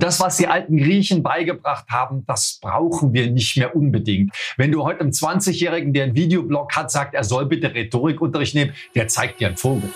Das, was die alten Griechen beigebracht haben, das brauchen wir nicht mehr unbedingt. Wenn du heute einem 20-Jährigen, der einen Videoblog hat, sagt, er soll bitte Rhetorikunterricht nehmen, der zeigt dir einen Vogel.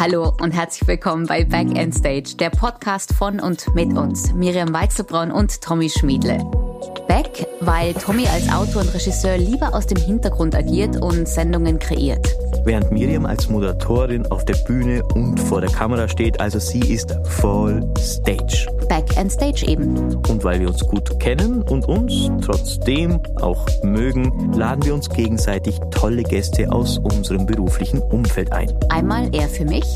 Hallo und herzlich willkommen bei Back End Stage, der Podcast von und mit uns, Miriam Weichselbraun und Tommy Schmiedle. Back, weil Tommy als Autor und Regisseur lieber aus dem Hintergrund agiert und Sendungen kreiert während Miriam als Moderatorin auf der Bühne und vor der Kamera steht. Also sie ist voll Stage. Back and Stage eben. Und weil wir uns gut kennen und uns trotzdem auch mögen, laden wir uns gegenseitig tolle Gäste aus unserem beruflichen Umfeld ein. Einmal er für mich.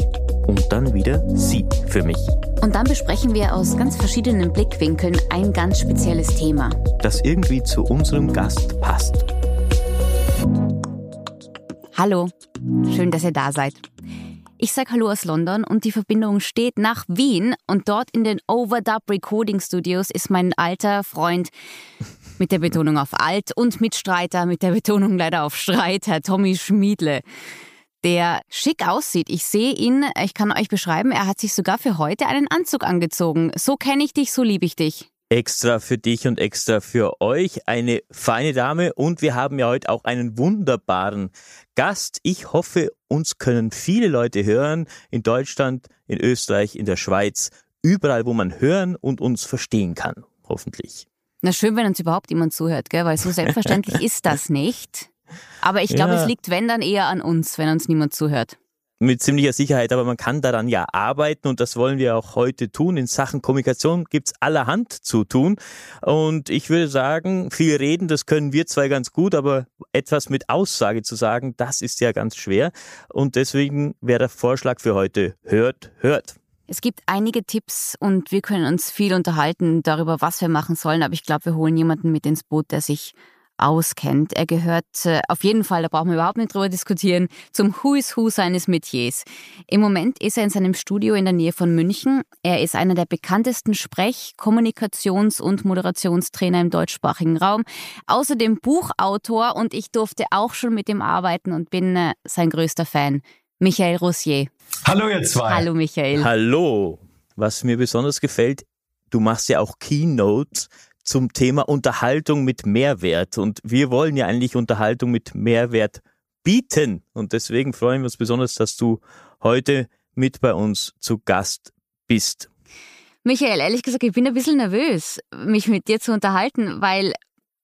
Und dann wieder sie für mich. Und dann besprechen wir aus ganz verschiedenen Blickwinkeln ein ganz spezielles Thema. Das irgendwie zu unserem Gast passt. Hallo, schön, dass ihr da seid. Ich sage Hallo aus London und die Verbindung steht nach Wien und dort in den Overdub Recording Studios ist mein alter Freund mit der Betonung auf alt und Mitstreiter mit der Betonung leider auf Streit, Herr Tommy Schmiedle der schick aussieht. Ich sehe ihn, ich kann euch beschreiben, er hat sich sogar für heute einen Anzug angezogen. So kenne ich dich, so liebe ich dich extra für dich und extra für euch. Eine feine Dame und wir haben ja heute auch einen wunderbaren Gast. Ich hoffe, uns können viele Leute hören in Deutschland, in Österreich, in der Schweiz, überall, wo man hören und uns verstehen kann, hoffentlich. Na schön, wenn uns überhaupt jemand zuhört, gell? weil so selbstverständlich ist das nicht. Aber ich glaube, ja. es liegt, wenn dann eher an uns, wenn uns niemand zuhört mit ziemlicher Sicherheit, aber man kann daran ja arbeiten und das wollen wir auch heute tun. In Sachen Kommunikation gibt's allerhand zu tun und ich würde sagen, viel reden, das können wir zwei ganz gut, aber etwas mit Aussage zu sagen, das ist ja ganz schwer und deswegen wäre der Vorschlag für heute, hört, hört. Es gibt einige Tipps und wir können uns viel unterhalten darüber, was wir machen sollen, aber ich glaube, wir holen jemanden mit ins Boot, der sich auskennt. Er gehört äh, auf jeden Fall, da brauchen wir überhaupt nicht drüber diskutieren, zum Who is Who seines Metiers. Im Moment ist er in seinem Studio in der Nähe von München. Er ist einer der bekanntesten Sprech-, Kommunikations- und Moderationstrainer im deutschsprachigen Raum. Außerdem Buchautor und ich durfte auch schon mit ihm arbeiten und bin äh, sein größter Fan. Michael Roussier. Hallo ihr zwei. Hallo Michael. Hallo. Was mir besonders gefällt, du machst ja auch Keynotes zum Thema Unterhaltung mit Mehrwert. Und wir wollen ja eigentlich Unterhaltung mit Mehrwert bieten. Und deswegen freuen wir uns besonders, dass du heute mit bei uns zu Gast bist. Michael, ehrlich gesagt, ich bin ein bisschen nervös, mich mit dir zu unterhalten, weil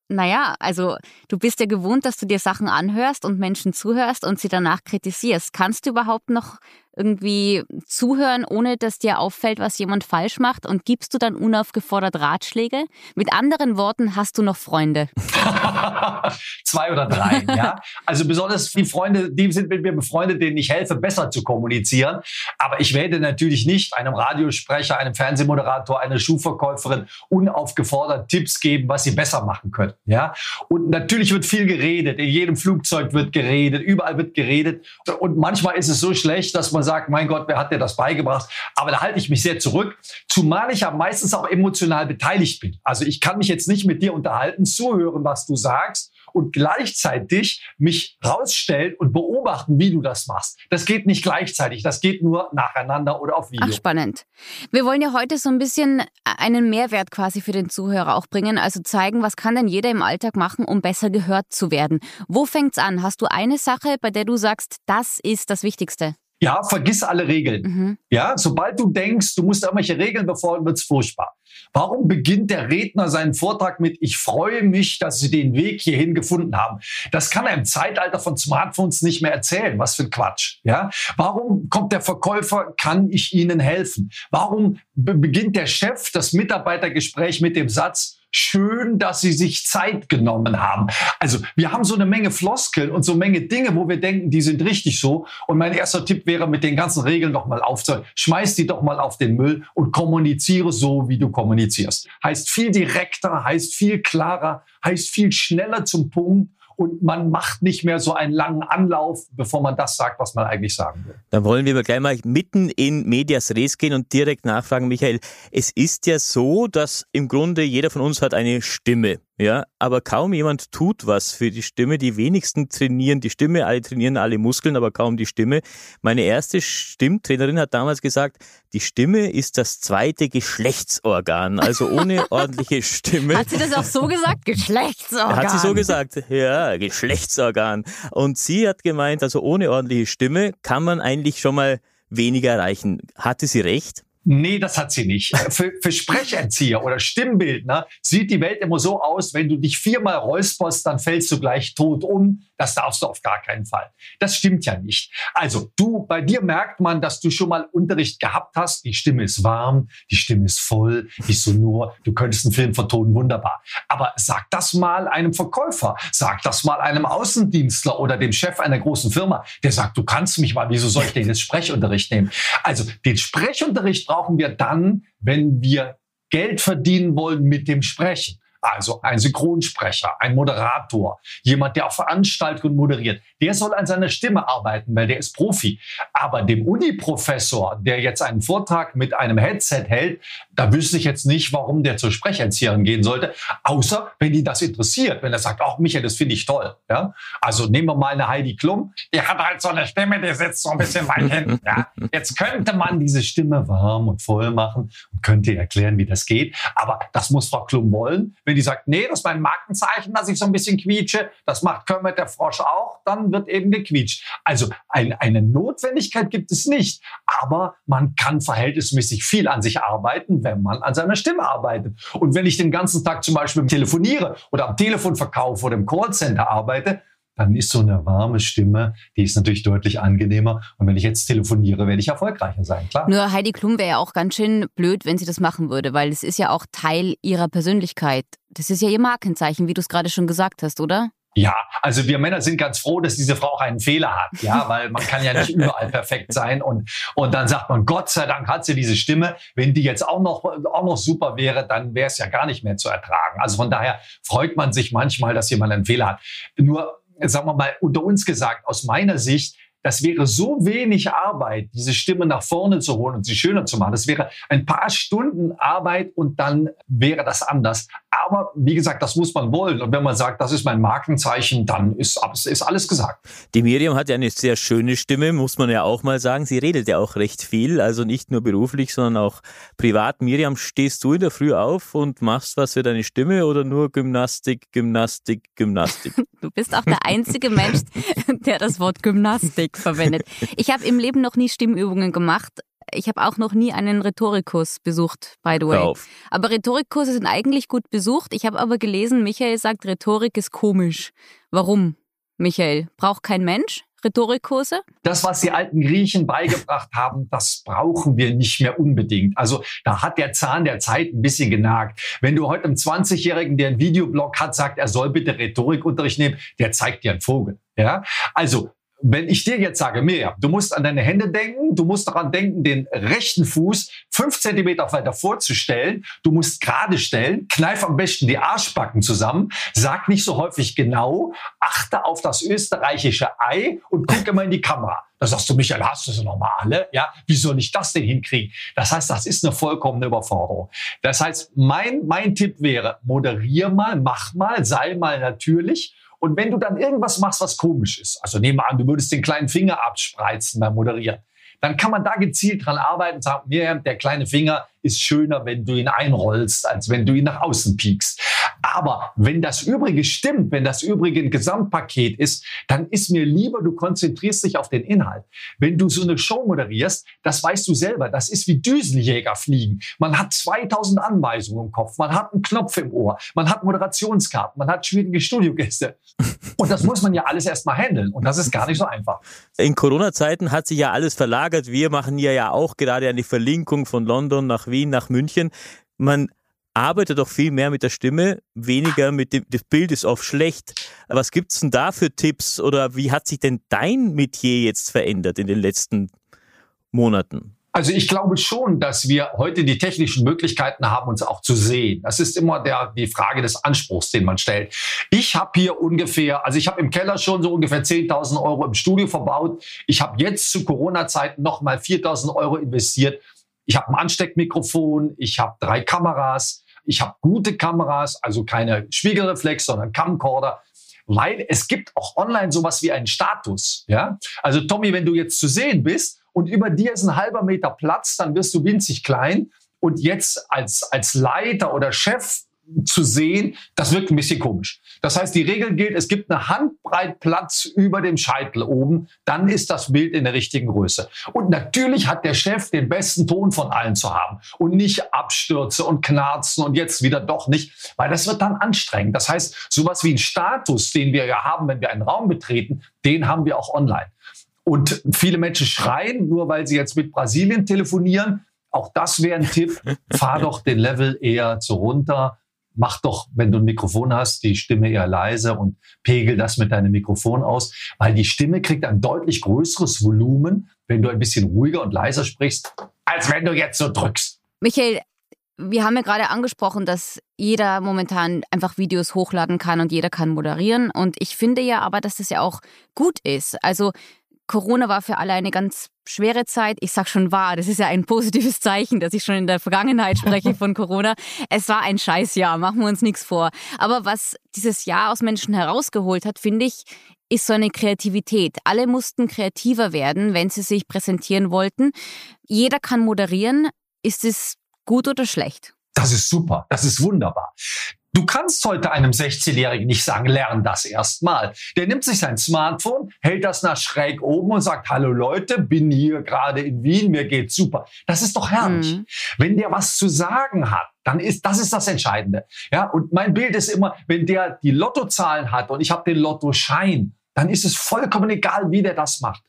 naja, also du bist ja gewohnt, dass du dir Sachen anhörst und Menschen zuhörst und sie danach kritisierst. Kannst du überhaupt noch irgendwie zuhören, ohne dass dir auffällt, was jemand falsch macht? Und gibst du dann unaufgefordert Ratschläge? Mit anderen Worten, hast du noch Freunde? Zwei oder drei, ja. Also besonders die Freunde, die sind mit mir befreundet, denen ich helfe, besser zu kommunizieren. Aber ich werde natürlich nicht einem Radiosprecher, einem Fernsehmoderator, einer Schuhverkäuferin unaufgefordert Tipps geben, was sie besser machen können. Ja? Und natürlich wird viel geredet. In jedem Flugzeug wird geredet. Überall wird geredet. Und manchmal ist es so schlecht, dass man sagt, mein Gott, wer hat dir das beigebracht? Aber da halte ich mich sehr zurück. Zumal ich ja meistens auch emotional beteiligt bin. Also ich kann mich jetzt nicht mit dir unterhalten, zuhören, was du sagst und gleichzeitig mich rausstellen und beobachten, wie du das machst. Das geht nicht gleichzeitig, das geht nur nacheinander oder auf Video. Ach, spannend. Wir wollen ja heute so ein bisschen einen Mehrwert quasi für den Zuhörer auch bringen, also zeigen, was kann denn jeder im Alltag machen, um besser gehört zu werden. Wo fängt's an? Hast du eine Sache, bei der du sagst, das ist das Wichtigste? Ja, vergiss alle Regeln. Mhm. Ja, sobald du denkst, du musst irgendwelche Regeln befolgen, wird's furchtbar. Warum beginnt der Redner seinen Vortrag mit, ich freue mich, dass Sie den Weg hierhin gefunden haben? Das kann er im Zeitalter von Smartphones nicht mehr erzählen. Was für ein Quatsch. Ja? Warum kommt der Verkäufer, kann ich Ihnen helfen? Warum beginnt der Chef das Mitarbeitergespräch mit dem Satz, schön, dass Sie sich Zeit genommen haben. Also wir haben so eine Menge Floskeln und so eine Menge Dinge, wo wir denken, die sind richtig so. Und mein erster Tipp wäre, mit den ganzen Regeln doch mal aufzuhören. Schmeiß die doch mal auf den Müll und kommuniziere so, wie du kommunizierst. Heißt viel direkter, heißt viel klarer, heißt viel schneller zum Punkt und man macht nicht mehr so einen langen Anlauf, bevor man das sagt, was man eigentlich sagen will. Dann wollen wir gleich mal mitten in Medias Res gehen und direkt nachfragen, Michael. Es ist ja so, dass im Grunde jeder von uns hat eine Stimme. Ja, aber kaum jemand tut was für die Stimme. Die wenigsten trainieren die Stimme, alle trainieren alle Muskeln, aber kaum die Stimme. Meine erste Stimmtrainerin hat damals gesagt, die Stimme ist das zweite Geschlechtsorgan, also ohne ordentliche Stimme. Hat sie das auch so gesagt? Geschlechtsorgan. Hat sie so gesagt, ja, Geschlechtsorgan. Und sie hat gemeint, also ohne ordentliche Stimme kann man eigentlich schon mal weniger erreichen. Hatte sie recht? Nee, das hat sie nicht. Äh, für, für Sprecherzieher oder Stimmbildner sieht die Welt immer so aus, wenn du dich viermal räusperst, dann fällst du gleich tot um. Das darfst du auf gar keinen Fall. Das stimmt ja nicht. Also du, bei dir merkt man, dass du schon mal Unterricht gehabt hast. Die Stimme ist warm, die Stimme ist voll, die ist sonor. Du könntest einen Film vertonen, wunderbar. Aber sag das mal einem Verkäufer, sag das mal einem Außendienstler oder dem Chef einer großen Firma, der sagt, du kannst mich mal, wieso soll ich denn jetzt Sprechunterricht nehmen? Also den Sprechunterricht brauchen wir dann, wenn wir Geld verdienen wollen mit dem Sprechen. Also ein Synchronsprecher, ein Moderator, jemand, der auch Veranstaltungen moderiert, der soll an seiner Stimme arbeiten, weil der ist Profi. Aber dem Uni-Professor, der jetzt einen Vortrag mit einem Headset hält, da wüsste ich jetzt nicht, warum der zur Sprecherzieherin gehen sollte, außer wenn ihn das interessiert, wenn er sagt, ach Michael, das finde ich toll. Ja? Also nehmen wir mal eine Heidi Klum, die hat halt so eine Stimme, die sitzt so ein bisschen weit hinten. Ja? Jetzt könnte man diese Stimme warm und voll machen und könnte erklären, wie das geht. Aber das muss Frau Klum wollen. Wenn die sagt, nee, das ist mein Markenzeichen, dass ich so ein bisschen quietsche, das macht Kermit der Frosch auch, dann wird eben gequietscht. Also ein, eine Notwendigkeit gibt es nicht, aber man kann verhältnismäßig viel an sich arbeiten, wenn man an seiner Stimme arbeitet. Und wenn ich den ganzen Tag zum Beispiel telefoniere oder am Telefon verkaufe oder im Callcenter arbeite, dann ist so eine warme Stimme, die ist natürlich deutlich angenehmer. Und wenn ich jetzt telefoniere, werde ich erfolgreicher sein, klar. Nur Heidi Klum wäre ja auch ganz schön blöd, wenn sie das machen würde, weil es ist ja auch Teil ihrer Persönlichkeit. Das ist ja ihr Markenzeichen, wie du es gerade schon gesagt hast, oder? Ja, also wir Männer sind ganz froh, dass diese Frau auch einen Fehler hat, ja, weil man kann ja nicht überall perfekt sein und und dann sagt man, Gott sei Dank hat sie diese Stimme. Wenn die jetzt auch noch auch noch super wäre, dann wäre es ja gar nicht mehr zu ertragen. Also von daher freut man sich manchmal, dass jemand einen Fehler hat. Nur sagen wir mal, unter uns gesagt, aus meiner Sicht, das wäre so wenig Arbeit, diese Stimme nach vorne zu holen und sie schöner zu machen. Das wäre ein paar Stunden Arbeit und dann wäre das anders. Aber wie gesagt, das muss man wollen. Und wenn man sagt, das ist mein Markenzeichen, dann ist, ist alles gesagt. Die Miriam hat ja eine sehr schöne Stimme, muss man ja auch mal sagen. Sie redet ja auch recht viel, also nicht nur beruflich, sondern auch privat. Miriam, stehst du in der Früh auf und machst was für deine Stimme oder nur Gymnastik, Gymnastik, Gymnastik? Du bist auch der einzige Mensch, der das Wort Gymnastik verwendet. Ich habe im Leben noch nie Stimmübungen gemacht. Ich habe auch noch nie einen Rhetorikkurs besucht, by the way. Auf. Aber Rhetorikkurse sind eigentlich gut besucht. Ich habe aber gelesen, Michael sagt, Rhetorik ist komisch. Warum, Michael? Braucht kein Mensch? Rhetorikkurse? Das, was die alten Griechen beigebracht haben, das brauchen wir nicht mehr unbedingt. Also da hat der Zahn der Zeit ein bisschen genagt. Wenn du heute einem 20-Jährigen, der einen Videoblog hat, sagt, er soll bitte Rhetorikunterricht nehmen, der zeigt dir einen Vogel. Ja, also wenn ich dir jetzt sage, Mirjam, du musst an deine Hände denken, du musst daran denken, den rechten Fuß fünf Zentimeter weiter vorzustellen, du musst gerade stellen, kneif am besten die Arschbacken zusammen, sag nicht so häufig genau, achte auf das österreichische Ei und guck immer in die Kamera. Da sagst du, Michael, hast du sie nochmal alle? Ja, wie soll ich das denn hinkriegen? Das heißt, das ist eine vollkommene Überforderung. Das heißt, mein, mein Tipp wäre, moderier mal, mach mal, sei mal natürlich und wenn du dann irgendwas machst, was komisch ist, also nehmen wir an, du würdest den kleinen Finger abspreizen beim Moderieren, dann kann man da gezielt dran arbeiten und sagen, Miriam, der kleine Finger ist schöner, wenn du ihn einrollst, als wenn du ihn nach außen piekst. Aber wenn das Übrige stimmt, wenn das Übrige ein Gesamtpaket ist, dann ist mir lieber, du konzentrierst dich auf den Inhalt. Wenn du so eine Show moderierst, das weißt du selber, das ist wie Düsenjäger fliegen. Man hat 2000 Anweisungen im Kopf, man hat einen Knopf im Ohr, man hat Moderationskarten, man hat schwierige Studiogäste. Und das muss man ja alles erstmal handeln. Und das ist gar nicht so einfach. In Corona-Zeiten hat sich ja alles verlagert. Wir machen hier ja auch gerade eine Verlinkung von London nach Wien, nach München. Man arbeitet doch viel mehr mit der Stimme, weniger mit dem, das Bild ist oft schlecht. Was gibt's denn da für Tipps oder wie hat sich denn dein Metier jetzt verändert in den letzten Monaten? Also ich glaube schon, dass wir heute die technischen Möglichkeiten haben, uns auch zu sehen. Das ist immer der, die Frage des Anspruchs, den man stellt. Ich habe hier ungefähr, also ich habe im Keller schon so ungefähr 10.000 Euro im Studio verbaut. Ich habe jetzt zu Corona-Zeiten nochmal 4.000 Euro investiert. Ich habe ein Ansteckmikrofon, ich habe drei Kameras, Ich habe gute Kameras, also keine Spiegelreflex, sondern Camcorder weil es gibt auch online sowas wie einen Status. Ja? Also Tommy, wenn du jetzt zu sehen bist und über dir ist ein halber Meter Platz, dann wirst du winzig klein. Und jetzt als, als Leiter oder Chef zu sehen, das wirkt ein bisschen komisch. Das heißt, die Regel gilt, es gibt eine Handbreit Platz über dem Scheitel oben, dann ist das Bild in der richtigen Größe. Und natürlich hat der Chef den besten Ton von allen zu haben und nicht Abstürze und Knarzen und jetzt wieder doch nicht, weil das wird dann anstrengend. Das heißt, sowas wie ein Status, den wir ja haben, wenn wir einen Raum betreten, den haben wir auch online. Und viele Menschen schreien, nur weil sie jetzt mit Brasilien telefonieren. Auch das wäre ein Tipp. Fahr doch den Level eher zu runter mach doch, wenn du ein Mikrofon hast, die Stimme eher leise und pegel das mit deinem Mikrofon aus, weil die Stimme kriegt ein deutlich größeres Volumen, wenn du ein bisschen ruhiger und leiser sprichst, als wenn du jetzt so drückst. Michael, wir haben ja gerade angesprochen, dass jeder momentan einfach Videos hochladen kann und jeder kann moderieren. Und ich finde ja aber, dass das ja auch gut ist. Also Corona war für alle eine ganz schwere Zeit. Ich sag schon war, das ist ja ein positives Zeichen, dass ich schon in der Vergangenheit spreche von Corona. Es war ein Scheißjahr, machen wir uns nichts vor. Aber was dieses Jahr aus Menschen herausgeholt hat, finde ich, ist so eine Kreativität. Alle mussten kreativer werden, wenn sie sich präsentieren wollten. Jeder kann moderieren. Ist es gut oder schlecht? Das ist super, das ist wunderbar. Du kannst heute einem 16-Jährigen nicht sagen, lern das erstmal. Der nimmt sich sein Smartphone, hält das nach schräg oben und sagt, hallo Leute, bin hier gerade in Wien, mir geht's super. Das ist doch herrlich. Mhm. Wenn der was zu sagen hat, dann ist das ist das Entscheidende. Ja, und mein Bild ist immer, wenn der die Lottozahlen hat und ich habe den Lottoschein, dann ist es vollkommen egal, wie der das macht.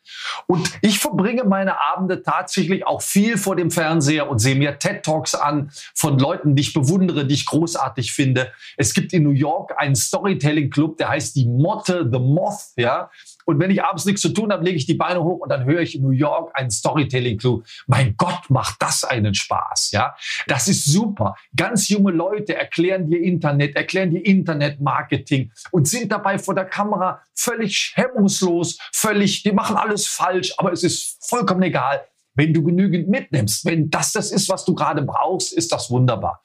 Und ich verbringe meine Abende tatsächlich auch viel vor dem Fernseher und sehe mir TED Talks an von Leuten, die ich bewundere, die ich großartig finde. Es gibt in New York einen Storytelling Club, der heißt die Motte, The Moth, ja. Und wenn ich abends nichts zu tun habe, lege ich die Beine hoch und dann höre ich in New York einen Storytelling Club. Mein Gott, macht das einen Spaß, ja. Das ist super. Ganz junge Leute erklären dir Internet, erklären dir Internetmarketing und sind dabei vor der Kamera völlig hemmungslos, völlig, die machen alles falsch, aber es ist vollkommen egal. Wenn du genügend mitnimmst, wenn das das ist, was du gerade brauchst, ist das wunderbar.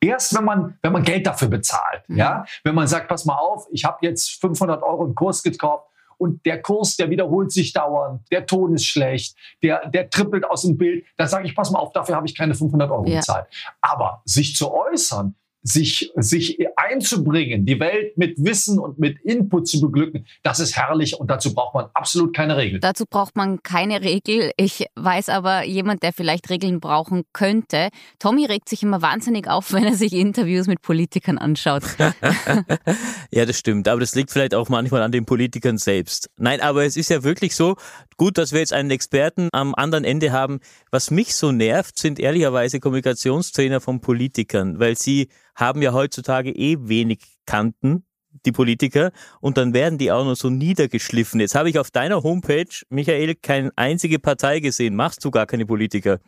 Erst wenn man, wenn man Geld dafür bezahlt, mhm. ja, wenn man sagt, pass mal auf, ich habe jetzt 500 Euro einen Kurs gekauft, und der Kurs, der wiederholt sich dauernd, der Ton ist schlecht, der, der trippelt aus dem Bild, da sage ich, pass mal auf, dafür habe ich keine 500 Euro ja. bezahlt. Aber sich zu äußern, sich, sich einzubringen, die Welt mit Wissen und mit Input zu beglücken, das ist herrlich und dazu braucht man absolut keine Regel. Dazu braucht man keine Regel. Ich weiß aber jemand, der vielleicht Regeln brauchen könnte. Tommy regt sich immer wahnsinnig auf, wenn er sich Interviews mit Politikern anschaut. ja, das stimmt. Aber das liegt vielleicht auch manchmal an den Politikern selbst. Nein, aber es ist ja wirklich so, gut, dass wir jetzt einen Experten am anderen Ende haben. Was mich so nervt, sind ehrlicherweise Kommunikationstrainer von Politikern, weil sie haben ja heutzutage eh wenig Kanten, die Politiker, und dann werden die auch noch so niedergeschliffen. Jetzt habe ich auf deiner Homepage, Michael, keine einzige Partei gesehen. Machst du gar keine Politiker?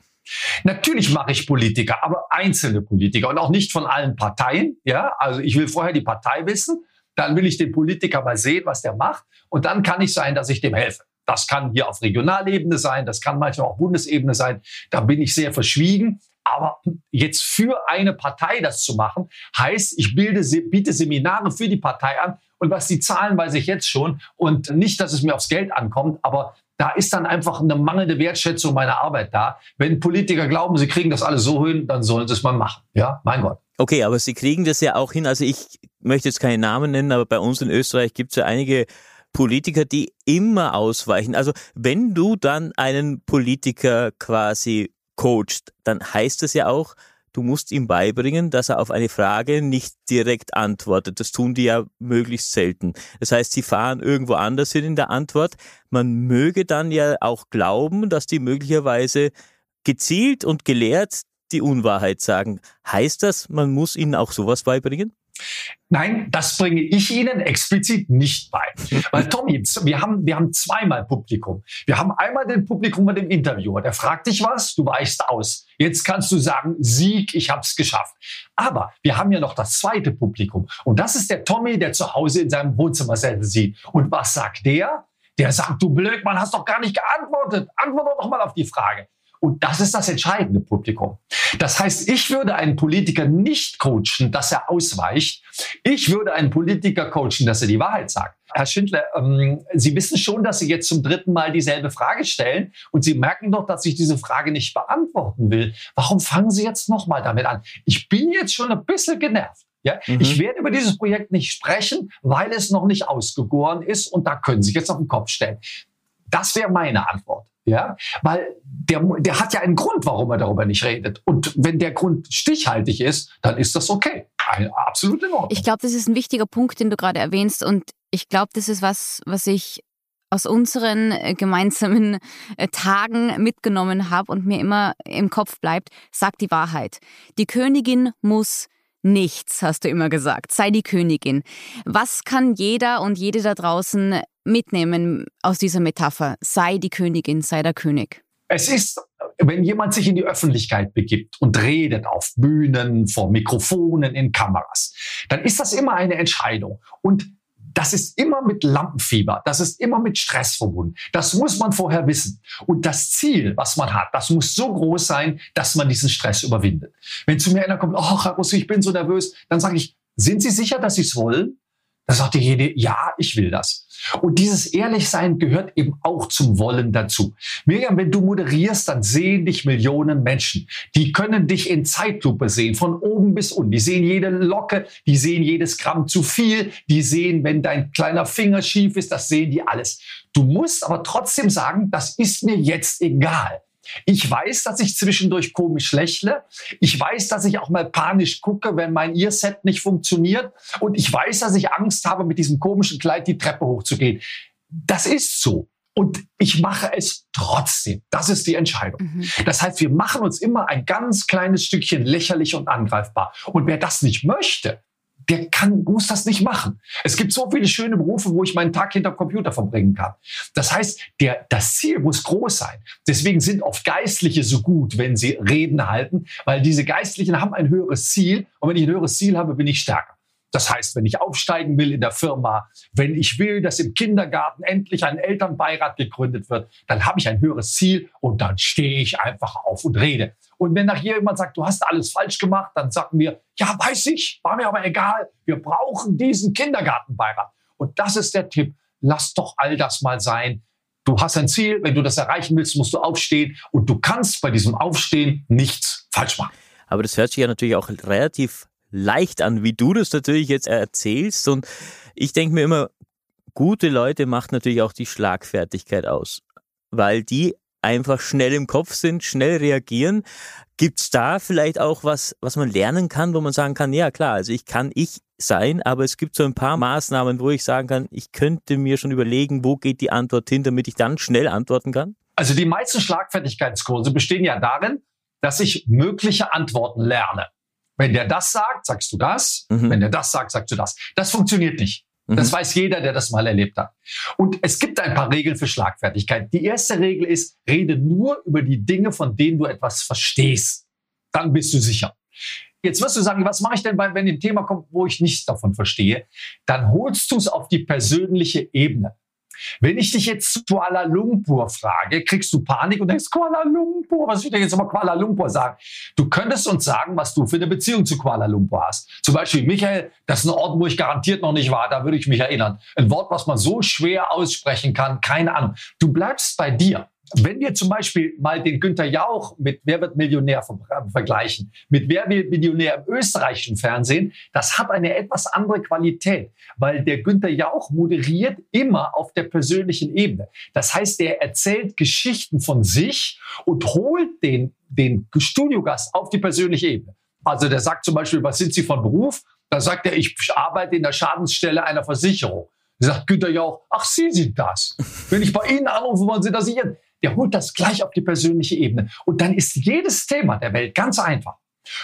Natürlich mache ich Politiker, aber einzelne Politiker und auch nicht von allen Parteien. Ja, also ich will vorher die Partei wissen, dann will ich den Politiker mal sehen, was der macht, und dann kann ich sein, dass ich dem helfe. Das kann hier auf Regionalebene sein, das kann manchmal auch Bundesebene sein. Da bin ich sehr verschwiegen. Aber jetzt für eine Partei das zu machen, heißt, ich bilde, biete Seminare für die Partei an. Und was die zahlen, weiß ich jetzt schon. Und nicht, dass es mir aufs Geld ankommt, aber da ist dann einfach eine mangelnde Wertschätzung meiner Arbeit da. Wenn Politiker glauben, sie kriegen das alles so hin, dann sollen sie es mal machen. Ja, mein Gott. Okay, aber sie kriegen das ja auch hin. Also ich möchte jetzt keine Namen nennen, aber bei uns in Österreich gibt es ja einige Politiker, die immer ausweichen. Also wenn du dann einen Politiker quasi coacht, dann heißt es ja auch, du musst ihm beibringen, dass er auf eine Frage nicht direkt antwortet. Das tun die ja möglichst selten. Das heißt, sie fahren irgendwo anders hin in der Antwort. Man möge dann ja auch glauben, dass die möglicherweise gezielt und gelehrt die Unwahrheit sagen. Heißt das, man muss ihnen auch sowas beibringen? Nein, das bringe ich Ihnen explizit nicht bei. Weil Tommy, wir haben, wir haben zweimal Publikum. Wir haben einmal den Publikum mit dem Interviewer. Der fragt dich was, du weichst aus. Jetzt kannst du sagen, Sieg, ich habe es geschafft. Aber wir haben ja noch das zweite Publikum. Und das ist der Tommy, der zu Hause in seinem Wohnzimmer sieht. Und was sagt der? Der sagt, du Blödmann, hast doch gar nicht geantwortet. Antworte doch mal auf die Frage. Und das ist das entscheidende Publikum. Das heißt, ich würde einen Politiker nicht coachen, dass er ausweicht. Ich würde einen Politiker coachen, dass er die Wahrheit sagt. Herr Schindler, ähm, Sie wissen schon, dass Sie jetzt zum dritten Mal dieselbe Frage stellen und Sie merken doch, dass ich diese Frage nicht beantworten will. Warum fangen Sie jetzt nochmal damit an? Ich bin jetzt schon ein bisschen genervt. Ja, mhm. Ich werde über dieses Projekt nicht sprechen, weil es noch nicht ausgegoren ist und da können Sie sich jetzt auf den Kopf stellen. Das wäre meine Antwort. Ja, weil der, der hat ja einen Grund, warum er darüber nicht redet. Und wenn der Grund stichhaltig ist, dann ist das okay. Ein, absolut in Ordnung. Ich glaube, das ist ein wichtiger Punkt, den du gerade erwähnst. Und ich glaube, das ist was, was ich aus unseren äh, gemeinsamen äh, Tagen mitgenommen habe und mir immer im Kopf bleibt, sag die Wahrheit. Die Königin muss nichts, hast du immer gesagt. Sei die Königin. Was kann jeder und jede da draußen mitnehmen aus dieser Metapher? Sei die Königin, sei der König. Es ist, wenn jemand sich in die Öffentlichkeit begibt und redet auf Bühnen, vor Mikrofonen, in Kameras, dann ist das immer eine Entscheidung. Und das ist immer mit Lampenfieber, das ist immer mit Stress verbunden. Das muss man vorher wissen. Und das Ziel, was man hat, das muss so groß sein, dass man diesen Stress überwindet. Wenn zu mir einer kommt, oh, Herr Russo, ich bin so nervös, dann sage ich, sind Sie sicher, dass Sie es wollen? Da sagt derjenige, ja, ich will das. Und dieses Ehrlichsein gehört eben auch zum Wollen dazu. Miriam, wenn du moderierst, dann sehen dich Millionen Menschen. Die können dich in Zeitlupe sehen, von oben bis unten. Die sehen jede Locke, die sehen jedes Gramm zu viel, die sehen, wenn dein kleiner Finger schief ist, das sehen die alles. Du musst aber trotzdem sagen, das ist mir jetzt egal. Ich weiß, dass ich zwischendurch komisch lächle. Ich weiß, dass ich auch mal panisch gucke, wenn mein Earset nicht funktioniert. Und ich weiß, dass ich Angst habe, mit diesem komischen Kleid die Treppe hochzugehen. Das ist so. Und ich mache es trotzdem. Das ist die Entscheidung. Mhm. Das heißt, wir machen uns immer ein ganz kleines Stückchen lächerlich und angreifbar. Und wer das nicht möchte, der kann, muss das nicht machen. Es gibt so viele schöne Berufe, wo ich meinen Tag hinter Computer verbringen kann. Das heißt, der, das Ziel muss groß sein. Deswegen sind oft Geistliche so gut, wenn sie Reden halten, weil diese Geistlichen haben ein höheres Ziel. Und wenn ich ein höheres Ziel habe, bin ich stärker. Das heißt, wenn ich aufsteigen will in der Firma, wenn ich will, dass im Kindergarten endlich ein Elternbeirat gegründet wird, dann habe ich ein höheres Ziel und dann stehe ich einfach auf und rede. Und wenn nachher jemand sagt, du hast alles falsch gemacht, dann sagen wir, ja, weiß ich, war mir aber egal. Wir brauchen diesen Kindergartenbeirat. Und das ist der Tipp. Lass doch all das mal sein. Du hast ein Ziel. Wenn du das erreichen willst, musst du aufstehen. Und du kannst bei diesem Aufstehen nichts falsch machen. Aber das hört sich ja natürlich auch relativ leicht an, wie du das natürlich jetzt erzählst. Und ich denke mir immer, gute Leute macht natürlich auch die Schlagfertigkeit aus, weil die einfach schnell im Kopf sind, schnell reagieren. Gibt's da vielleicht auch was, was man lernen kann, wo man sagen kann, ja klar, also ich kann ich sein, aber es gibt so ein paar Maßnahmen, wo ich sagen kann, ich könnte mir schon überlegen, wo geht die Antwort hin, damit ich dann schnell antworten kann? Also die meisten Schlagfertigkeitskurse bestehen ja darin, dass ich mögliche Antworten lerne. Wenn der das sagt, sagst du das. Mhm. Wenn der das sagt, sagst du das. Das funktioniert nicht. Mhm. Das weiß jeder, der das mal erlebt hat. Und es gibt ein paar Regeln für Schlagfertigkeit. Die erste Regel ist, rede nur über die Dinge, von denen du etwas verstehst. Dann bist du sicher. Jetzt wirst du sagen, was mache ich denn, wenn ein Thema kommt, wo ich nichts davon verstehe? Dann holst du es auf die persönliche Ebene. Wenn ich dich jetzt Kuala Lumpur frage, kriegst du Panik und denkst, Kuala Lumpur, was will ich denn jetzt immer Kuala Lumpur sagen? Du könntest uns sagen, was du für eine Beziehung zu Kuala Lumpur hast. Zum Beispiel, Michael, das ist ein Ort, wo ich garantiert noch nicht war, da würde ich mich erinnern. Ein Wort, was man so schwer aussprechen kann, keine Ahnung. Du bleibst bei dir. Wenn wir zum Beispiel mal den Günter Jauch mit Wer wird Millionär vergleichen, mit Wer wird Millionär im österreichischen Fernsehen, das hat eine etwas andere Qualität, weil der Günter Jauch moderiert immer auf der persönlichen Ebene. Das heißt, er erzählt Geschichten von sich und holt den, den Studiogast auf die persönliche Ebene. Also der sagt zum Beispiel, was sind Sie von Beruf? Da sagt er, ich arbeite in der Schadensstelle einer Versicherung. Sagt Günter Jauch, ach, Sie sind das. Wenn ich bei Ihnen anrufe, wollen Sie das sichern der holt das gleich auf die persönliche Ebene. Und dann ist jedes Thema der Welt ganz einfach.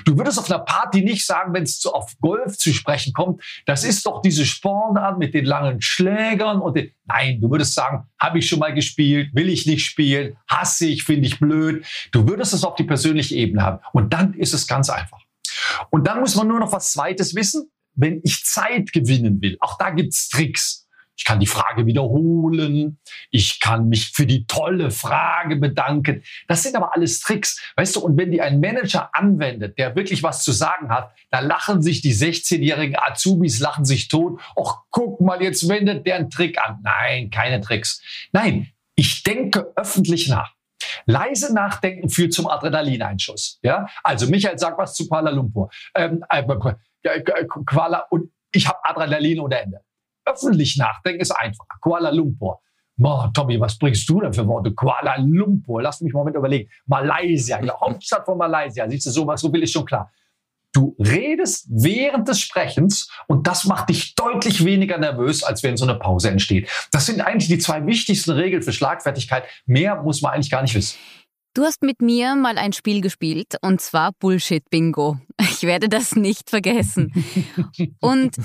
Du würdest auf einer Party nicht sagen, wenn es auf Golf zu sprechen kommt, das ist doch diese Spornart mit den langen Schlägern und den, nein, du würdest sagen, habe ich schon mal gespielt, will ich nicht spielen, hasse ich, finde ich blöd. Du würdest es auf die persönliche Ebene haben und dann ist es ganz einfach. Und dann muss man nur noch was Zweites wissen, wenn ich Zeit gewinnen will. Auch da gibt es Tricks. Ich kann die Frage wiederholen, ich kann mich für die tolle Frage bedanken. Das sind aber alles Tricks, weißt du, und wenn die ein Manager anwendet, der wirklich was zu sagen hat, da lachen sich die 16-jährigen Azubis, lachen sich tot. Och, guck mal, jetzt wendet der einen Trick an. Nein, keine Tricks. Nein, ich denke öffentlich nach. Leise nachdenken führt zum Adrenalineinschuss. Ja? Also Michael sagt was zu Kuala Lumpur. Ähm, äh, Kuala, und ich habe Adrenalin ohne Ende. Öffentlich nachdenken ist einfach. Kuala Lumpur. Boah, Tommy, was bringst du denn für Worte? Kuala Lumpur. Lass mich mal mit überlegen. Malaysia, Hauptstadt von Malaysia. Siehst du, so, so will ich schon klar. Du redest während des Sprechens und das macht dich deutlich weniger nervös, als wenn so eine Pause entsteht. Das sind eigentlich die zwei wichtigsten Regeln für Schlagfertigkeit. Mehr muss man eigentlich gar nicht wissen. Du hast mit mir mal ein Spiel gespielt und zwar Bullshit Bingo. Ich werde das nicht vergessen. Und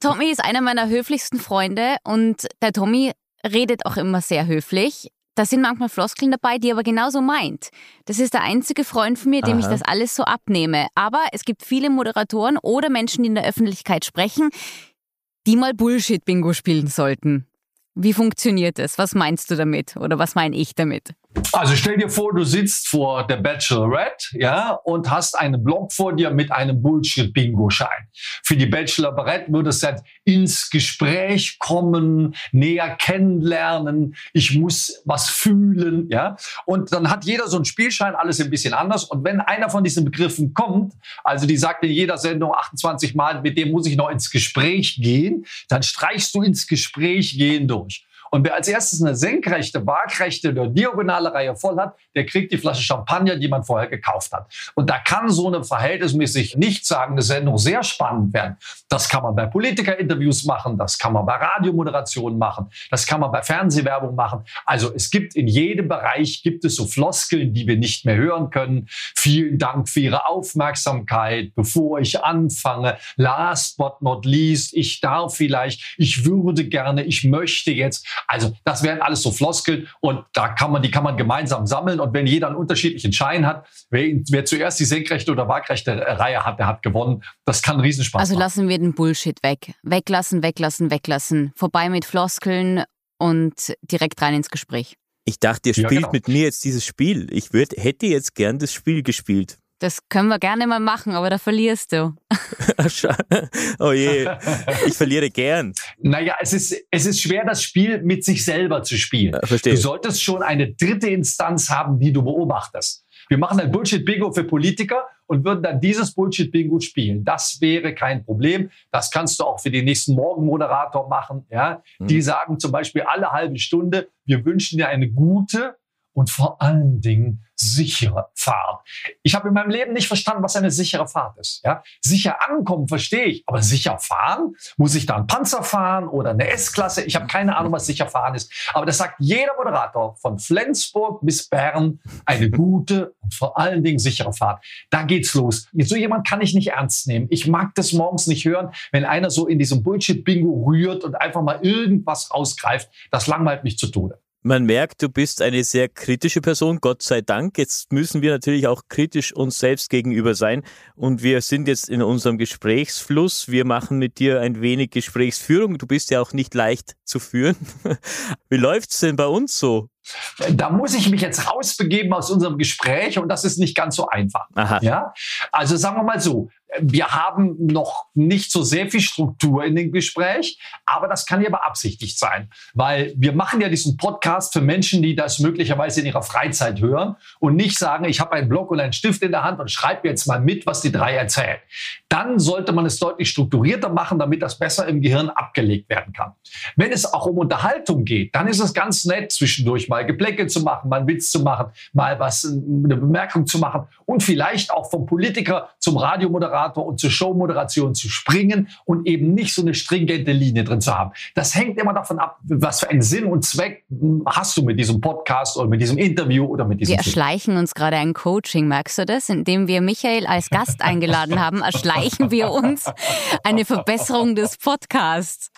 Tommy ist einer meiner höflichsten Freunde und der Tommy redet auch immer sehr höflich. Da sind manchmal Floskeln dabei, die er aber genauso meint. Das ist der einzige Freund von mir, dem Aha. ich das alles so abnehme. Aber es gibt viele Moderatoren oder Menschen, die in der Öffentlichkeit sprechen, die mal Bullshit-Bingo spielen sollten. Wie funktioniert es? Was meinst du damit? Oder was meine ich damit? Also stell dir vor, du sitzt vor der Bachelorette, ja, und hast einen Blog vor dir mit einem Bullshit-Bingo-Schein. Für die Bachelorette würde es jetzt ins Gespräch kommen, näher kennenlernen, ich muss was fühlen, ja. Und dann hat jeder so einen Spielschein, alles ein bisschen anders. Und wenn einer von diesen Begriffen kommt, also die sagt in jeder Sendung 28 Mal, mit dem muss ich noch ins Gespräch gehen, dann streichst du ins Gespräch gehen durch. Und wer als erstes eine senkrechte, waagrechte oder diagonale Reihe voll hat, der kriegt die Flasche Champagner, die man vorher gekauft hat. Und da kann so eine verhältnismäßig nichtssagende Sendung sehr spannend werden. Das kann man bei Politikerinterviews machen, das kann man bei Radiomoderationen machen, das kann man bei Fernsehwerbung machen. Also es gibt in jedem Bereich gibt es so Floskeln, die wir nicht mehr hören können. Vielen Dank für Ihre Aufmerksamkeit. Bevor ich anfange, last but not least, ich darf vielleicht, ich würde gerne, ich möchte jetzt. Also das wären alles so Floskeln und da kann man, die kann man gemeinsam sammeln und wenn jeder einen unterschiedlichen Schein hat, wer, wer zuerst die senkrechte oder waagrechte Reihe hat, der hat gewonnen. Das kann Riesenspaß also machen. Also lassen wir den Bullshit weg. Weglassen, weglassen, weglassen. Vorbei mit Floskeln und direkt rein ins Gespräch. Ich dachte, ihr spielt ja, genau. mit mir jetzt dieses Spiel. Ich würd, hätte jetzt gern das Spiel gespielt. Das können wir gerne mal machen, aber da verlierst du. oh je, ich verliere gern. Naja, es ist, es ist schwer, das Spiel mit sich selber zu spielen. Ja, verstehe. Du solltest schon eine dritte Instanz haben, die du beobachtest. Wir machen ein Bullshit-Bingo für Politiker und würden dann dieses Bullshit-Bingo spielen. Das wäre kein Problem. Das kannst du auch für den nächsten Morgenmoderator machen. Ja? Mhm. Die sagen zum Beispiel alle halbe Stunde, wir wünschen dir eine gute und vor allen Dingen sichere Fahrt. Ich habe in meinem Leben nicht verstanden, was eine sichere Fahrt ist. Ja? Sicher ankommen verstehe ich, aber sicher fahren? Muss ich da einen Panzer fahren oder eine S-Klasse? Ich habe keine Ahnung, was sicher fahren ist. Aber das sagt jeder Moderator von Flensburg bis Bern. Eine gute und vor allen Dingen sichere Fahrt. Da geht's los. So jemand kann ich nicht ernst nehmen. Ich mag das morgens nicht hören, wenn einer so in diesem Bullshit-Bingo rührt und einfach mal irgendwas rausgreift. Das langweilt mich zu Tode. Man merkt, du bist eine sehr kritische Person, Gott sei Dank. Jetzt müssen wir natürlich auch kritisch uns selbst gegenüber sein. Und wir sind jetzt in unserem Gesprächsfluss. Wir machen mit dir ein wenig Gesprächsführung. Du bist ja auch nicht leicht zu führen. Wie läuft's denn bei uns so? Da muss ich mich jetzt rausbegeben aus unserem Gespräch und das ist nicht ganz so einfach. Aha. Ja? Also sagen wir mal so, wir haben noch nicht so sehr viel Struktur in dem Gespräch, aber das kann ja beabsichtigt sein, weil wir machen ja diesen Podcast für Menschen, die das möglicherweise in ihrer Freizeit hören und nicht sagen, ich habe einen Block und einen Stift in der Hand und schreibe jetzt mal mit, was die drei erzählen. Dann sollte man es deutlich strukturierter machen, damit das besser im Gehirn abgelegt werden kann. Wenn es auch um Unterhaltung geht, dann ist es ganz nett, zwischendurch mal Geblecke zu machen, mal einen Witz zu machen, mal was, eine Bemerkung zu machen und vielleicht auch vom Politiker zum Radiomoderator Moderator und zur Showmoderation zu springen und eben nicht so eine stringente Linie drin zu haben. Das hängt immer davon ab, was für einen Sinn und Zweck hast du mit diesem Podcast oder mit diesem Interview oder mit diesem Wir erschleichen uns gerade ein Coaching, merkst du das? Indem wir Michael als Gast eingeladen haben, erschleichen wir uns eine Verbesserung des Podcasts.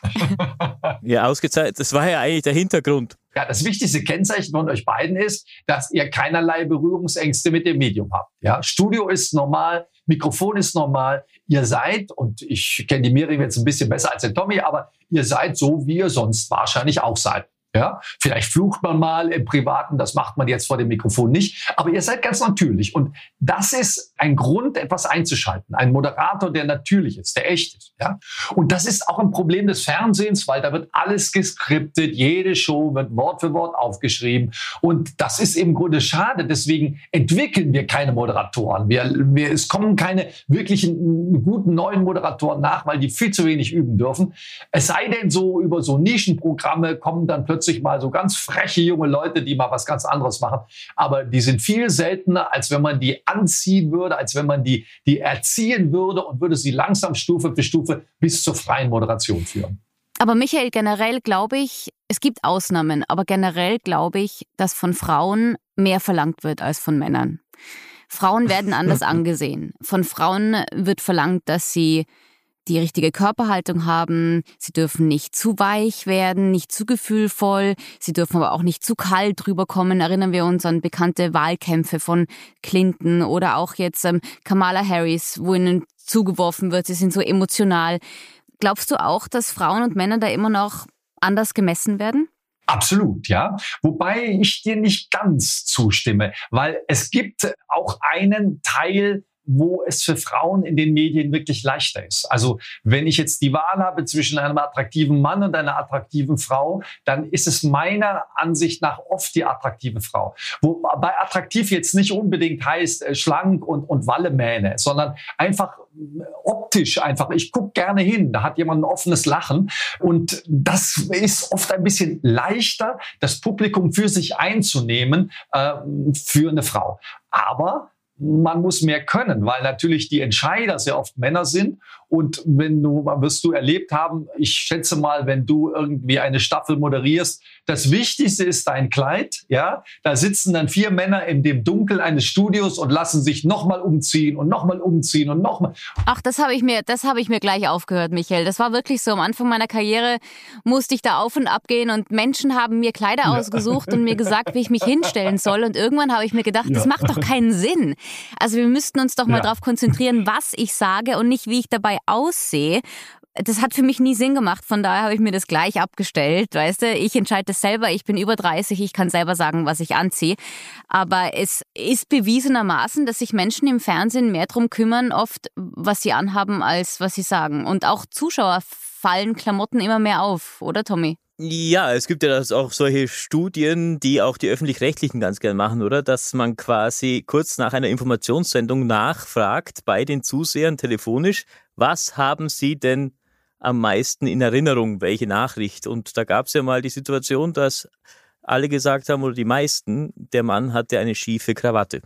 Ja, ausgezeichnet. Das war ja eigentlich der Hintergrund. Ja, das wichtigste Kennzeichen von euch beiden ist, dass ihr keinerlei Berührungsängste mit dem Medium habt. Ja, Studio ist normal, Mikrofon ist normal. Ihr seid, und ich kenne die Miriam jetzt ein bisschen besser als den Tommy, aber ihr seid so, wie ihr sonst wahrscheinlich auch seid. Ja, vielleicht flucht man mal im Privaten, das macht man jetzt vor dem Mikrofon nicht, aber ihr seid ganz natürlich. Und das ist ein Grund, etwas einzuschalten. Ein Moderator, der natürlich ist, der echt ist. Ja? Und das ist auch ein Problem des Fernsehens, weil da wird alles geskriptet, jede Show wird Wort für Wort aufgeschrieben. Und das ist im Grunde schade. Deswegen entwickeln wir keine Moderatoren. Wir, wir, es kommen keine wirklichen guten neuen Moderatoren nach, weil die viel zu wenig üben dürfen. Es sei denn, so über so Nischenprogramme kommen dann plötzlich plötzlich mal so ganz freche junge Leute, die mal was ganz anderes machen. Aber die sind viel seltener, als wenn man die anziehen würde, als wenn man die, die erziehen würde und würde sie langsam Stufe für Stufe bis zur freien Moderation führen. Aber Michael, generell glaube ich, es gibt Ausnahmen, aber generell glaube ich, dass von Frauen mehr verlangt wird als von Männern. Frauen werden anders angesehen. Von Frauen wird verlangt, dass sie die richtige Körperhaltung haben. Sie dürfen nicht zu weich werden, nicht zu gefühlvoll. Sie dürfen aber auch nicht zu kalt rüberkommen. Erinnern wir uns an bekannte Wahlkämpfe von Clinton oder auch jetzt ähm, Kamala Harris, wo ihnen zugeworfen wird, sie sind so emotional. Glaubst du auch, dass Frauen und Männer da immer noch anders gemessen werden? Absolut, ja. Wobei ich dir nicht ganz zustimme, weil es gibt auch einen Teil wo es für Frauen in den Medien wirklich leichter ist. Also wenn ich jetzt die Wahl habe zwischen einem attraktiven Mann und einer attraktiven Frau, dann ist es meiner Ansicht nach oft die attraktive Frau. Wobei attraktiv jetzt nicht unbedingt heißt äh, schlank und, und Wallemähne, sondern einfach äh, optisch einfach. Ich gucke gerne hin, da hat jemand ein offenes Lachen und das ist oft ein bisschen leichter, das Publikum für sich einzunehmen äh, für eine Frau. Aber man muss mehr können, weil natürlich die Entscheider sehr oft Männer sind und wenn du, wirst du erlebt haben, ich schätze mal, wenn du irgendwie eine Staffel moderierst, das Wichtigste ist dein Kleid, ja. Da sitzen dann vier Männer in dem Dunkel eines Studios und lassen sich nochmal umziehen und nochmal umziehen und nochmal. Ach, das habe ich mir, das habe ich mir gleich aufgehört, Michael. Das war wirklich so. Am Anfang meiner Karriere musste ich da auf und ab gehen und Menschen haben mir Kleider ja. ausgesucht und mir gesagt, wie ich mich hinstellen soll. Und irgendwann habe ich mir gedacht, ja. das macht doch keinen Sinn. Also wir müssten uns doch mal ja. darauf konzentrieren, was ich sage und nicht, wie ich dabei aussehe. Das hat für mich nie Sinn gemacht, von daher habe ich mir das gleich abgestellt, weißt du? Ich entscheide das selber, ich bin über 30, ich kann selber sagen, was ich anziehe. Aber es ist bewiesenermaßen, dass sich Menschen im Fernsehen mehr darum kümmern, oft, was sie anhaben, als was sie sagen. Und auch Zuschauer fallen Klamotten immer mehr auf, oder Tommy? Ja, es gibt ja das auch solche Studien, die auch die öffentlich-rechtlichen ganz gern machen, oder? Dass man quasi kurz nach einer Informationssendung nachfragt bei den Zusehern telefonisch, was haben sie denn am meisten in Erinnerung, welche Nachricht? Und da gab es ja mal die Situation, dass alle gesagt haben, oder die meisten, der Mann hatte eine schiefe Krawatte.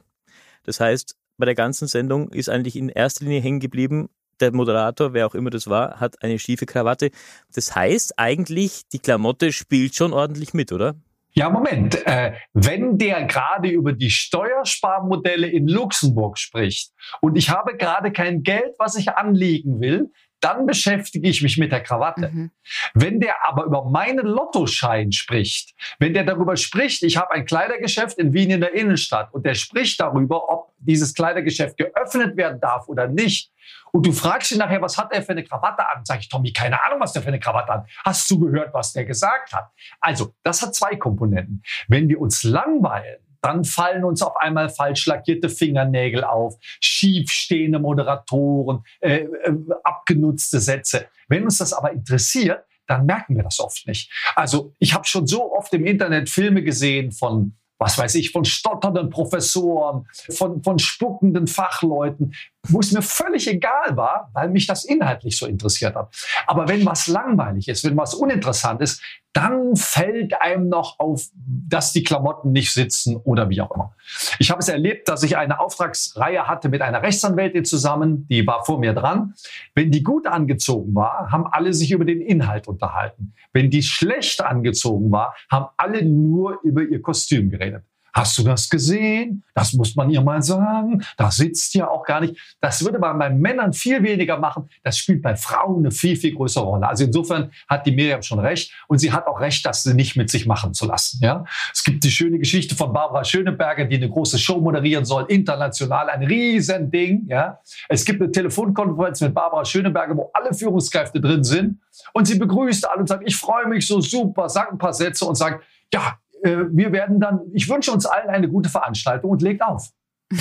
Das heißt, bei der ganzen Sendung ist eigentlich in erster Linie hängen geblieben, der Moderator, wer auch immer das war, hat eine schiefe Krawatte. Das heißt eigentlich, die Klamotte spielt schon ordentlich mit, oder? Ja, Moment. Äh, wenn der gerade über die Steuersparmodelle in Luxemburg spricht und ich habe gerade kein Geld, was ich anlegen will, dann beschäftige ich mich mit der Krawatte. Mhm. Wenn der aber über meinen Lottoschein spricht, wenn der darüber spricht, ich habe ein Kleidergeschäft in Wien in der Innenstadt und der spricht darüber, ob dieses Kleidergeschäft geöffnet werden darf oder nicht, und du fragst ihn nachher, was hat er für eine Krawatte an? Sag ich, Tommy, keine Ahnung, was der für eine Krawatte hat. Hast du gehört, was der gesagt hat? Also, das hat zwei Komponenten. Wenn wir uns langweilen, dann fallen uns auf einmal falsch lackierte Fingernägel auf, schiefstehende Moderatoren, äh, äh, abgenutzte Sätze. Wenn uns das aber interessiert, dann merken wir das oft nicht. Also ich habe schon so oft im Internet Filme gesehen von was weiß ich, von stotternden Professoren, von, von spuckenden Fachleuten, wo es mir völlig egal war, weil mich das inhaltlich so interessiert hat. Aber wenn was langweilig ist, wenn was uninteressant ist, dann fällt einem noch auf, dass die Klamotten nicht sitzen oder wie auch immer. Ich habe es erlebt, dass ich eine Auftragsreihe hatte mit einer Rechtsanwältin zusammen, die war vor mir dran. Wenn die gut angezogen war, haben alle sich über den Inhalt unterhalten. Wenn die schlecht angezogen war, haben alle nur über ihr Kostüm geredet. Hast du das gesehen? Das muss man ihr mal sagen. Das sitzt ja auch gar nicht. Das würde man bei Männern viel weniger machen. Das spielt bei Frauen eine viel, viel größere Rolle. Also insofern hat die Miriam schon recht. Und sie hat auch recht, das nicht mit sich machen zu lassen. Ja? Es gibt die schöne Geschichte von Barbara Schöneberger, die eine große Show moderieren soll, international, ein Riesending. Ja? Es gibt eine Telefonkonferenz mit Barbara Schöneberger, wo alle Führungskräfte drin sind. Und sie begrüßt alle und sagt, ich freue mich so super, sagt ein paar Sätze und sagt, ja, äh, wir werden dann, ich wünsche uns allen eine gute Veranstaltung und legt auf.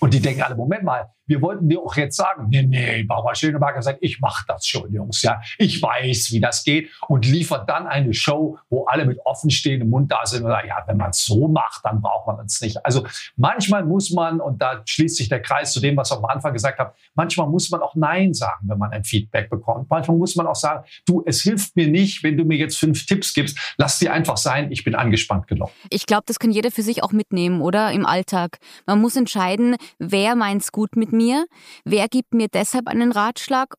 und die denken alle, Moment mal, wir wollten dir auch jetzt sagen, nee, nee, Barbara Schöneberger sagt, ich mache das schon, Jungs, ja. Ich weiß, wie das geht und liefert dann eine Show, wo alle mit offenstehendem Mund da sind und sagen, ja, wenn man es so macht, dann braucht man es nicht. Also manchmal muss man, und da schließt sich der Kreis zu dem, was ich am Anfang gesagt habe, manchmal muss man auch Nein sagen, wenn man ein Feedback bekommt. Manchmal muss man auch sagen, du, es hilft mir nicht, wenn du mir jetzt fünf Tipps gibst, lass die einfach sein, ich bin angespannt genug. Ich glaube, das kann jeder für sich auch mitnehmen, oder? Im Alltag. Man muss entscheiden, wer meint es gut mit mir mir? Wer gibt mir deshalb einen Ratschlag?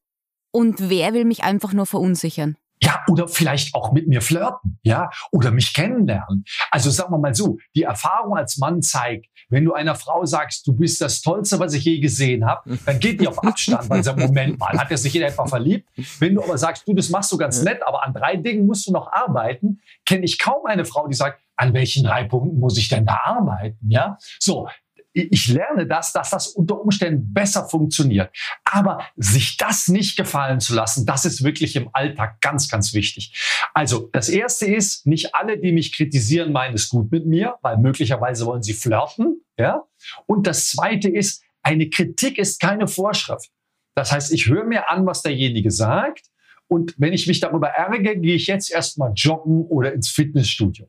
Und wer will mich einfach nur verunsichern? Ja, oder vielleicht auch mit mir flirten, ja, oder mich kennenlernen. Also sagen wir mal so, die Erfahrung als Mann zeigt, wenn du einer Frau sagst, du bist das Tollste, was ich je gesehen habe, dann geht die auf Abstand, weil sie sagt, Moment mal, hat er sich in etwa verliebt? Wenn du aber sagst, du, das machst du ganz nett, aber an drei Dingen musst du noch arbeiten, kenne ich kaum eine Frau, die sagt, an welchen drei Punkten muss ich denn da arbeiten? Ja, so ich lerne das, dass das unter Umständen besser funktioniert. Aber sich das nicht gefallen zu lassen, das ist wirklich im Alltag ganz, ganz wichtig. Also das Erste ist, nicht alle, die mich kritisieren, meinen es gut mit mir, weil möglicherweise wollen sie flirten. Ja? Und das Zweite ist, eine Kritik ist keine Vorschrift. Das heißt, ich höre mir an, was derjenige sagt. Und wenn ich mich darüber ärgere, gehe ich jetzt erstmal joggen oder ins Fitnessstudio.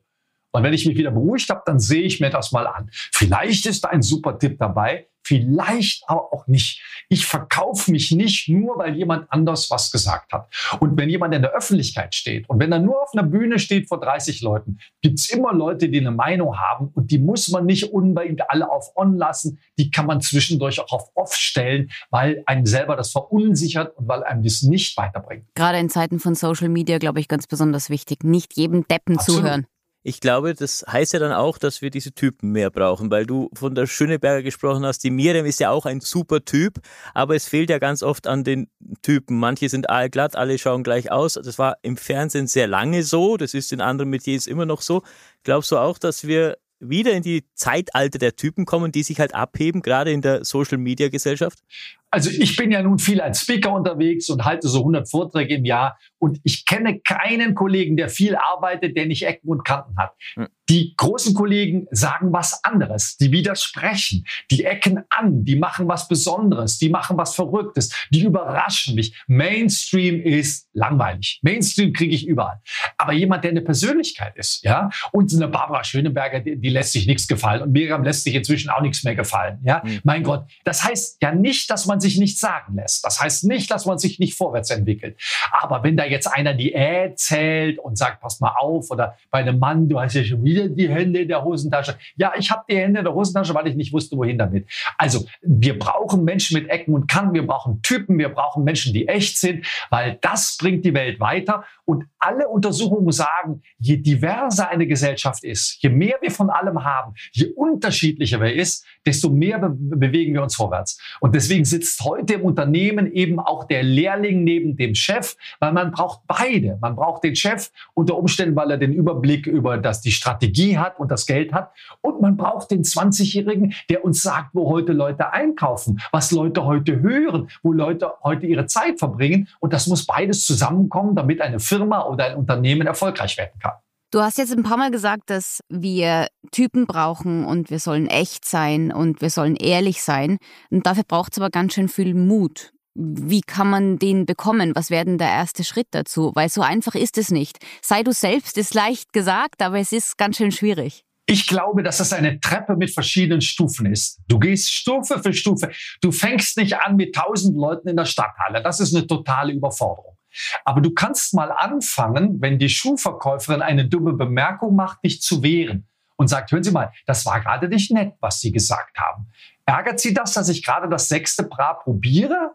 Und wenn ich mich wieder beruhigt habe, dann sehe ich mir das mal an. Vielleicht ist da ein super Tipp dabei, vielleicht aber auch nicht. Ich verkaufe mich nicht nur, weil jemand anders was gesagt hat. Und wenn jemand in der Öffentlichkeit steht und wenn er nur auf einer Bühne steht vor 30 Leuten, gibt es immer Leute, die eine Meinung haben und die muss man nicht unbedingt alle auf On lassen. Die kann man zwischendurch auch auf Off stellen, weil einem selber das verunsichert und weil einem das nicht weiterbringt. Gerade in Zeiten von Social Media, glaube ich, ganz besonders wichtig, nicht jedem Deppen Absolut. zuhören. Ich glaube, das heißt ja dann auch, dass wir diese Typen mehr brauchen, weil du von der Schöneberger gesprochen hast. Die Miriam ist ja auch ein super Typ, aber es fehlt ja ganz oft an den Typen. Manche sind allglatt, alle schauen gleich aus. Das war im Fernsehen sehr lange so, das ist in anderen Metiers immer noch so. Glaubst du auch, dass wir wieder in die Zeitalter der Typen kommen, die sich halt abheben, gerade in der Social-Media-Gesellschaft? Also ich bin ja nun viel als Speaker unterwegs und halte so 100 Vorträge im Jahr und ich kenne keinen Kollegen, der viel arbeitet, der nicht Ecken und Kanten hat. Hm. Die großen Kollegen sagen was anderes, die widersprechen, die ecken an, die machen was Besonderes, die machen was Verrücktes, die überraschen mich. Mainstream ist langweilig. Mainstream kriege ich überall. Aber jemand, der eine Persönlichkeit ist, ja, und eine Barbara Schöneberger, die, die lässt sich nichts gefallen und Miriam lässt sich inzwischen auch nichts mehr gefallen, ja. Mhm. Mein Gott, das heißt ja nicht, dass man sich nichts sagen lässt. Das heißt nicht, dass man sich nicht vorwärts entwickelt. Aber wenn da jetzt einer die Äh zählt und sagt, pass mal auf, oder bei einem Mann, du hast ja schon wieder die Hände in der Hosentasche. Ja, ich habe die Hände in der Hosentasche, weil ich nicht wusste, wohin damit. Also wir brauchen Menschen mit Ecken und Kanten, wir brauchen Typen, wir brauchen Menschen, die echt sind, weil das bringt die Welt weiter. Und alle Untersuchungen sagen, je diverser eine Gesellschaft ist, je mehr wir von allem haben, je unterschiedlicher wir ist, desto mehr be bewegen wir uns vorwärts. Und deswegen sitzt heute im Unternehmen eben auch der Lehrling neben dem Chef, weil man braucht beide. Man braucht den Chef unter Umständen, weil er den Überblick über das, die Strategie hat und das Geld hat. Und man braucht den 20-Jährigen, der uns sagt, wo heute Leute einkaufen, was Leute heute hören, wo Leute heute ihre Zeit verbringen. Und das muss beides zusammenkommen, damit eine Firma oder ein Unternehmen erfolgreich werden kann. Du hast jetzt ein paar Mal gesagt, dass wir Typen brauchen und wir sollen echt sein und wir sollen ehrlich sein. Und dafür braucht es aber ganz schön viel Mut. Wie kann man den bekommen? Was wäre denn der erste Schritt dazu? Weil so einfach ist es nicht. Sei du selbst ist leicht gesagt, aber es ist ganz schön schwierig. Ich glaube, dass das eine Treppe mit verschiedenen Stufen ist. Du gehst Stufe für Stufe. Du fängst nicht an mit tausend Leuten in der Stadthalle. Das ist eine totale Überforderung. Aber du kannst mal anfangen, wenn die Schuhverkäuferin eine dumme Bemerkung macht, dich zu wehren und sagt, hören Sie mal, das war gerade nicht nett, was Sie gesagt haben. Ärgert Sie das, dass ich gerade das sechste Bra probiere?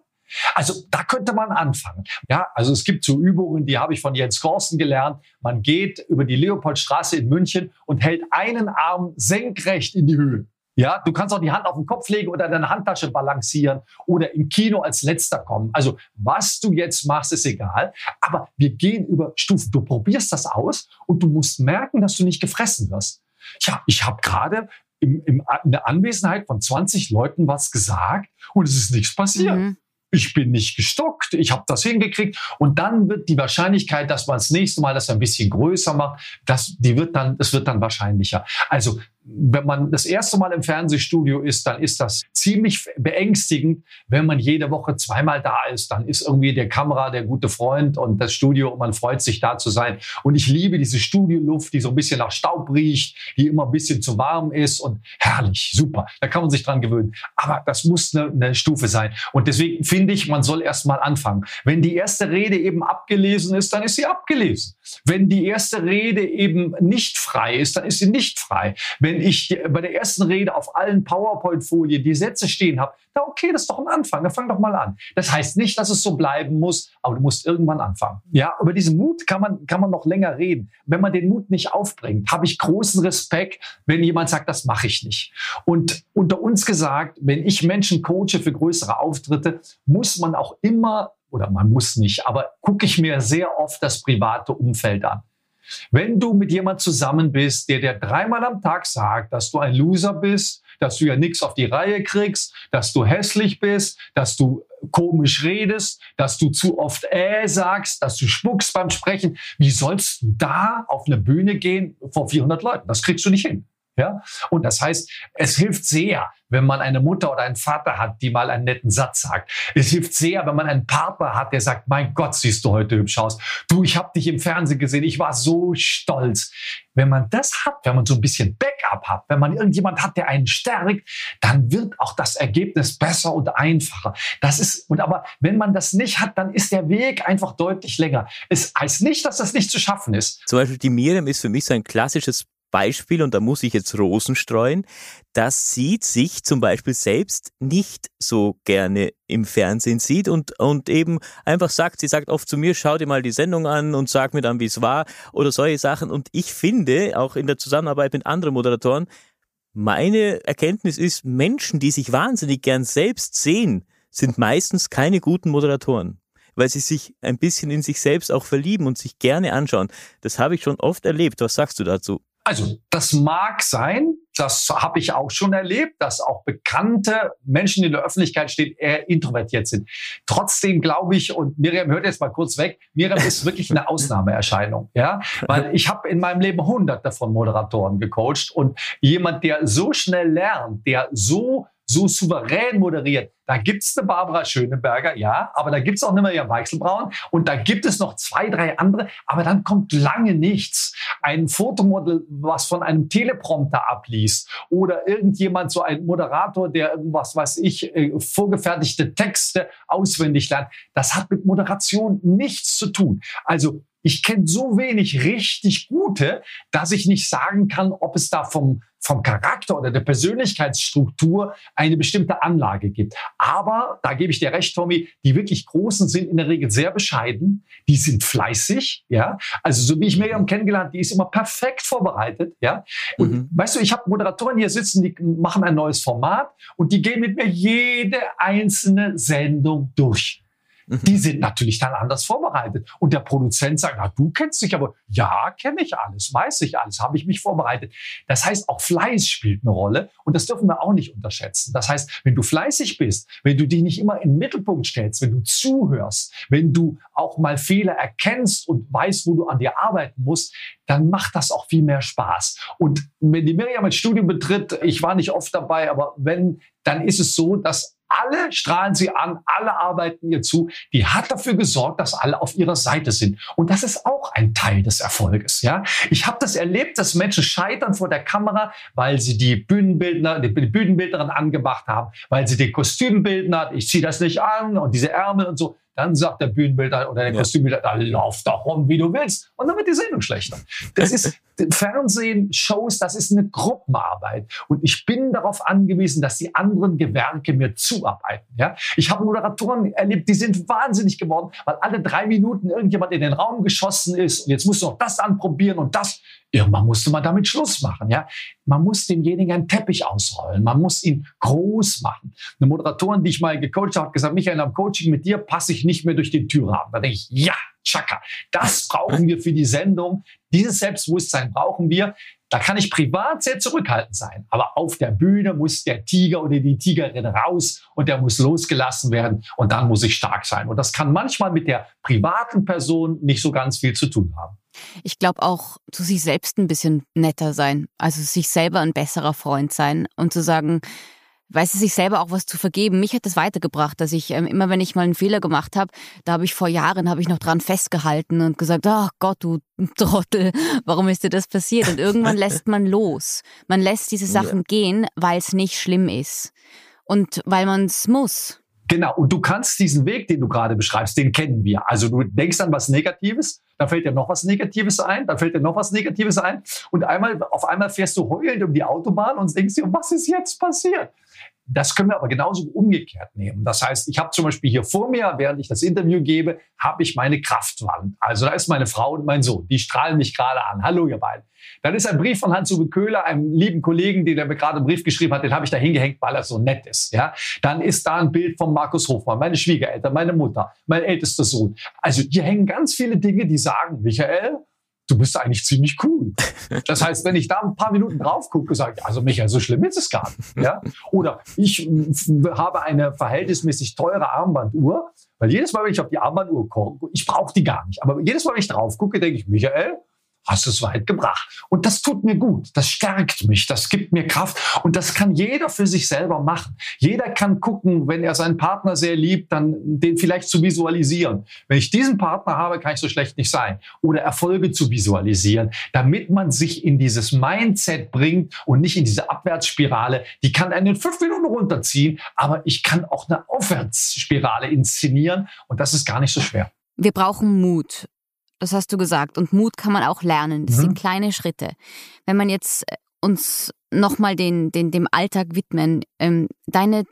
Also da könnte man anfangen. Ja, also es gibt so Übungen, die habe ich von Jens Korsten gelernt. Man geht über die Leopoldstraße in München und hält einen Arm senkrecht in die Höhe. Ja, du kannst auch die Hand auf den Kopf legen oder deine Handtasche balancieren oder im Kino als letzter kommen. Also was du jetzt machst, ist egal. Aber wir gehen über Stufen. Du probierst das aus und du musst merken, dass du nicht gefressen wirst. Ja, ich habe gerade im, im, in der Anwesenheit von 20 Leuten was gesagt und es ist nichts passiert. Mhm ich bin nicht gestuckt, ich habe das hingekriegt. Und dann wird die Wahrscheinlichkeit, dass man das nächste Mal das ein bisschen größer macht, das, die wird dann, das wird dann wahrscheinlicher. Also wenn man das erste Mal im Fernsehstudio ist, dann ist das ziemlich beängstigend. Wenn man jede Woche zweimal da ist, dann ist irgendwie der Kamera der gute Freund und das Studio und man freut sich da zu sein. Und ich liebe diese Studioluft, die so ein bisschen nach Staub riecht, die immer ein bisschen zu warm ist und herrlich, super. Da kann man sich dran gewöhnen. Aber das muss eine, eine Stufe sein. Und deswegen finde ich, man soll erst mal anfangen. Wenn die erste Rede eben abgelesen ist, dann ist sie abgelesen. Wenn die erste Rede eben nicht frei ist, dann ist sie nicht frei. Wenn wenn ich bei der ersten Rede auf allen PowerPoint-Folien die Sätze stehen habe, na okay, das ist doch ein Anfang, dann fang doch mal an. Das heißt nicht, dass es so bleiben muss, aber du musst irgendwann anfangen. Ja, über diesen Mut kann man, kann man noch länger reden. Wenn man den Mut nicht aufbringt, habe ich großen Respekt, wenn jemand sagt, das mache ich nicht. Und unter uns gesagt, wenn ich Menschen coache für größere Auftritte, muss man auch immer oder man muss nicht, aber gucke ich mir sehr oft das private Umfeld an. Wenn du mit jemand zusammen bist, der dir dreimal am Tag sagt, dass du ein Loser bist, dass du ja nichts auf die Reihe kriegst, dass du hässlich bist, dass du komisch redest, dass du zu oft äh sagst, dass du spuckst beim Sprechen, wie sollst du da auf eine Bühne gehen vor 400 Leuten? Das kriegst du nicht hin. Ja? Und das heißt, es hilft sehr, wenn man eine Mutter oder einen Vater hat, die mal einen netten Satz sagt. Es hilft sehr, wenn man einen Partner hat, der sagt, mein Gott, siehst du heute hübsch aus. Du, ich habe dich im Fernsehen gesehen, ich war so stolz. Wenn man das hat, wenn man so ein bisschen Backup hat, wenn man irgendjemand hat, der einen stärkt, dann wird auch das Ergebnis besser und einfacher. Das ist, und aber wenn man das nicht hat, dann ist der Weg einfach deutlich länger. Es heißt nicht, dass das nicht zu schaffen ist. Zum Beispiel die Miriam ist für mich so ein klassisches Beispiel, und da muss ich jetzt Rosen streuen, das sieht sich zum Beispiel selbst nicht so gerne im Fernsehen sieht und, und eben einfach sagt, sie sagt oft zu mir, schau dir mal die Sendung an und sag mir dann, wie es war oder solche Sachen. Und ich finde, auch in der Zusammenarbeit mit anderen Moderatoren, meine Erkenntnis ist, Menschen, die sich wahnsinnig gern selbst sehen, sind meistens keine guten Moderatoren weil sie sich ein bisschen in sich selbst auch verlieben und sich gerne anschauen. Das habe ich schon oft erlebt. Was sagst du dazu? Also das mag sein, das habe ich auch schon erlebt, dass auch bekannte Menschen in der Öffentlichkeit stehen, eher introvertiert sind. Trotzdem glaube ich, und Miriam hört jetzt mal kurz weg, Miriam ist wirklich eine Ausnahmeerscheinung, ja, weil ich habe in meinem Leben hunderte von Moderatoren gecoacht und jemand, der so schnell lernt, der so so souverän moderiert. Da gibt's eine Barbara Schöneberger, ja, aber da gibt's auch eine Maria Weichselbraun und da gibt es noch zwei, drei andere, aber dann kommt lange nichts. Ein Fotomodel, was von einem Teleprompter abliest oder irgendjemand, so ein Moderator, der irgendwas, weiß ich, äh, vorgefertigte Texte auswendig lernt. Das hat mit Moderation nichts zu tun. Also ich kenne so wenig richtig gute, dass ich nicht sagen kann, ob es da vom, vom Charakter oder der Persönlichkeitsstruktur eine bestimmte Anlage gibt. Aber, da gebe ich dir recht, Tommy, die wirklich Großen sind in der Regel sehr bescheiden, die sind fleißig, ja. Also, so wie ich Miriam kennengelernt, die ist immer perfekt vorbereitet, ja. Und mhm. weißt du, ich habe Moderatoren hier sitzen, die machen ein neues Format und die gehen mit mir jede einzelne Sendung durch. Mhm. Die sind natürlich dann anders vorbereitet. Und der Produzent sagt, na, du kennst dich aber, ja, kenne ich alles, weiß ich alles, habe ich mich vorbereitet. Das heißt, auch Fleiß spielt eine Rolle und das dürfen wir auch nicht unterschätzen. Das heißt, wenn du fleißig bist, wenn du dich nicht immer in den Mittelpunkt stellst, wenn du zuhörst, wenn du auch mal Fehler erkennst und weißt, wo du an dir arbeiten musst, dann macht das auch viel mehr Spaß. Und wenn die Miriam ein Studio betritt, ich war nicht oft dabei, aber wenn, dann ist es so, dass alle strahlen sie an, alle arbeiten ihr zu. Die hat dafür gesorgt, dass alle auf ihrer Seite sind. Und das ist auch ein Teil des Erfolges. Ja, ich habe das erlebt, dass Menschen scheitern vor der Kamera, weil sie die Bühnenbildner, die Bühnenbildnerin angemacht haben, weil sie den Kostümbildner, ich ziehe das nicht an und diese Ärmel und so. Dann sagt der Bühnenbilder oder der. Kostümbilder, da lauf doch rum, wie du willst. Und dann wird die Sendung schlechter. Das ist Fernsehen, Shows, das ist eine Gruppenarbeit. Und ich bin darauf angewiesen, dass die anderen Gewerke mir zuarbeiten. Ja? Ich habe Moderatoren erlebt, die sind wahnsinnig geworden, weil alle drei Minuten irgendjemand in den Raum geschossen ist. Und jetzt musst du noch das anprobieren und das. Irgendwann musste man damit Schluss machen. Ja? Man muss demjenigen einen Teppich ausrollen. Man muss ihn groß machen. Eine Moderatorin, die ich mal gecoacht habe, hat gesagt, Michael, am Coaching mit dir passe ich nicht mehr durch den Türrahmen. Da denke ich, ja, Chaka, das brauchen wir für die Sendung. Dieses Selbstbewusstsein brauchen wir. Da kann ich privat sehr zurückhaltend sein. Aber auf der Bühne muss der Tiger oder die Tigerin raus und der muss losgelassen werden. Und dann muss ich stark sein. Und das kann manchmal mit der privaten Person nicht so ganz viel zu tun haben. Ich glaube auch zu sich selbst ein bisschen netter sein, also sich selber ein besserer Freund sein und zu sagen, weiß es sich selber auch was zu vergeben. Mich hat das weitergebracht, dass ich ähm, immer, wenn ich mal einen Fehler gemacht habe, da habe ich vor Jahren habe ich noch dran festgehalten und gesagt, ach Gott, du Trottel, warum ist dir das passiert? Und irgendwann lässt man los. Man lässt diese Sachen ja. gehen, weil es nicht schlimm ist und weil man es muss. Genau, und du kannst diesen Weg, den du gerade beschreibst, den kennen wir. Also du denkst an was Negatives, da fällt dir noch was Negatives ein, da fällt dir noch was Negatives ein und einmal auf einmal fährst du heulend um die Autobahn und denkst dir, was ist jetzt passiert? Das können wir aber genauso umgekehrt nehmen. Das heißt, ich habe zum Beispiel hier vor mir, während ich das Interview gebe, habe ich meine Kraftwand. Also da ist meine Frau und mein Sohn. Die strahlen mich gerade an. Hallo, ihr beiden. Dann ist ein Brief von Hans-Uwe Köhler, einem lieben Kollegen, den er mir gerade einen Brief geschrieben hat, den habe ich da hingehängt, weil er so nett ist. Ja? Dann ist da ein Bild von Markus Hofmann, meine Schwiegereltern, meine Mutter, mein ältester Sohn. Also hier hängen ganz viele Dinge, die sagen, Michael, du bist eigentlich ziemlich cool. Das heißt, wenn ich da ein paar Minuten drauf gucke, sage ich, also Michael, so schlimm ist es gar nicht. Ja? Oder ich habe eine verhältnismäßig teure Armbanduhr, weil jedes Mal, wenn ich auf die Armbanduhr gucke, ich brauche die gar nicht, aber jedes Mal, wenn ich drauf gucke, denke ich, Michael, hast es weit gebracht. Und das tut mir gut, das stärkt mich, das gibt mir Kraft und das kann jeder für sich selber machen. Jeder kann gucken, wenn er seinen Partner sehr liebt, dann den vielleicht zu visualisieren. Wenn ich diesen Partner habe, kann ich so schlecht nicht sein. Oder Erfolge zu visualisieren, damit man sich in dieses Mindset bringt und nicht in diese Abwärtsspirale. Die kann einen in fünf Minuten runterziehen, aber ich kann auch eine Aufwärtsspirale inszenieren und das ist gar nicht so schwer. Wir brauchen Mut. Das hast du gesagt. Und Mut kann man auch lernen. Das mhm. sind kleine Schritte. Wenn man jetzt äh, uns nochmal den, den, dem Alltag widmen, ähm, deine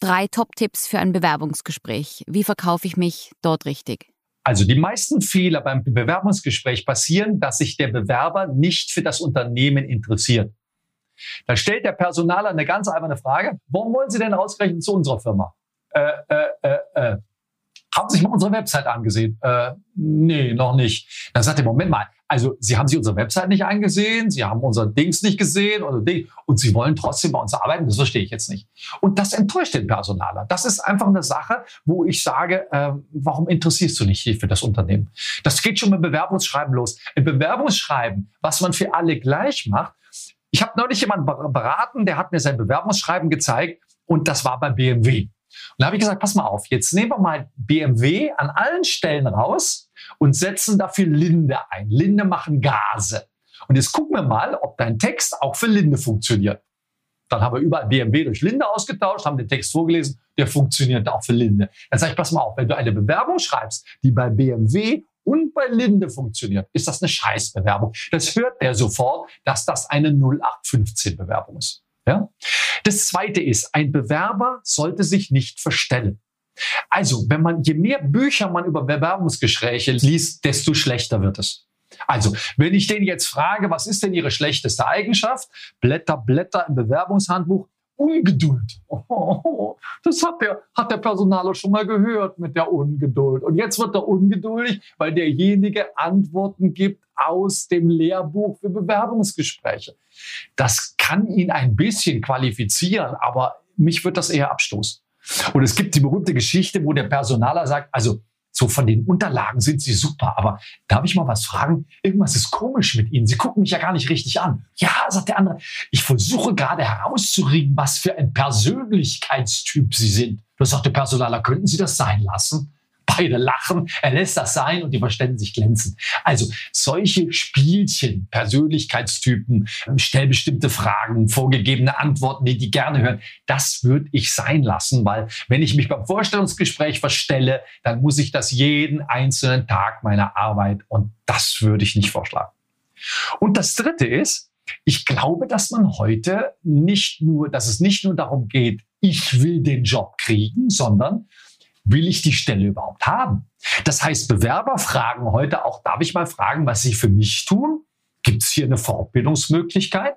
drei Top-Tipps für ein Bewerbungsgespräch. Wie verkaufe ich mich dort richtig? Also die meisten Fehler beim Bewerbungsgespräch passieren, dass sich der Bewerber nicht für das Unternehmen interessiert. Da stellt der Personaler eine ganz einfache Frage. Warum wollen Sie denn ausgerechnet zu unserer Firma? Äh, äh, äh, äh. Haben Sie sich mal unsere Website angesehen? Äh, nee, noch nicht. Dann sagt er, Moment mal, also Sie haben sich unsere Website nicht angesehen, Sie haben unser Dings nicht gesehen oder Ding, und Sie wollen trotzdem bei uns arbeiten, das verstehe ich jetzt nicht. Und das enttäuscht den Personaler. Das ist einfach eine Sache, wo ich sage, äh, warum interessierst du dich hier für das Unternehmen? Das geht schon mit Bewerbungsschreiben los. Ein Bewerbungsschreiben, was man für alle gleich macht. Ich habe neulich jemanden beraten, der hat mir sein Bewerbungsschreiben gezeigt und das war bei BMW. Und da habe ich gesagt, pass mal auf, jetzt nehmen wir mal BMW an allen Stellen raus und setzen dafür Linde ein. Linde machen Gase. Und jetzt gucken wir mal, ob dein Text auch für Linde funktioniert. Dann haben wir überall BMW durch Linde ausgetauscht, haben den Text vorgelesen, der funktioniert auch für Linde. Dann sage ich, pass mal auf, wenn du eine Bewerbung schreibst, die bei BMW und bei Linde funktioniert, ist das eine Scheißbewerbung. Das hört der sofort, dass das eine 0815-Bewerbung ist. Ja? Das zweite ist, ein Bewerber sollte sich nicht verstellen. Also, wenn man, je mehr Bücher man über Bewerbungsgespräche liest, desto schlechter wird es. Also, wenn ich den jetzt frage, was ist denn Ihre schlechteste Eigenschaft? Blätter, Blätter im Bewerbungshandbuch. Ungeduld. Oh, das hat der, hat der Personaler schon mal gehört mit der Ungeduld. Und jetzt wird er ungeduldig, weil derjenige Antworten gibt aus dem Lehrbuch für Bewerbungsgespräche. Das kann ihn ein bisschen qualifizieren, aber mich wird das eher abstoßen. Und es gibt die berühmte Geschichte, wo der Personaler sagt, also so von den Unterlagen sind sie super, aber darf ich mal was fragen? Irgendwas ist komisch mit ihnen. Sie gucken mich ja gar nicht richtig an. Ja, sagt der andere, ich versuche gerade herauszuregen, was für ein Persönlichkeitstyp sie sind. Da sagt der Personaler, könnten Sie das sein lassen? Beide lachen, er lässt das sein und die verständen sich glänzen. Also solche Spielchen, Persönlichkeitstypen, stell bestimmte Fragen, vorgegebene Antworten, die die gerne hören, das würde ich sein lassen, weil wenn ich mich beim Vorstellungsgespräch verstelle, dann muss ich das jeden einzelnen Tag meiner Arbeit und das würde ich nicht vorschlagen. Und das Dritte ist, ich glaube, dass man heute nicht nur, dass es nicht nur darum geht, ich will den Job kriegen, sondern will ich die Stelle überhaupt haben? Das heißt, Bewerber fragen heute auch, darf ich mal fragen, was sie für mich tun? Gibt es hier eine Fortbildungsmöglichkeit?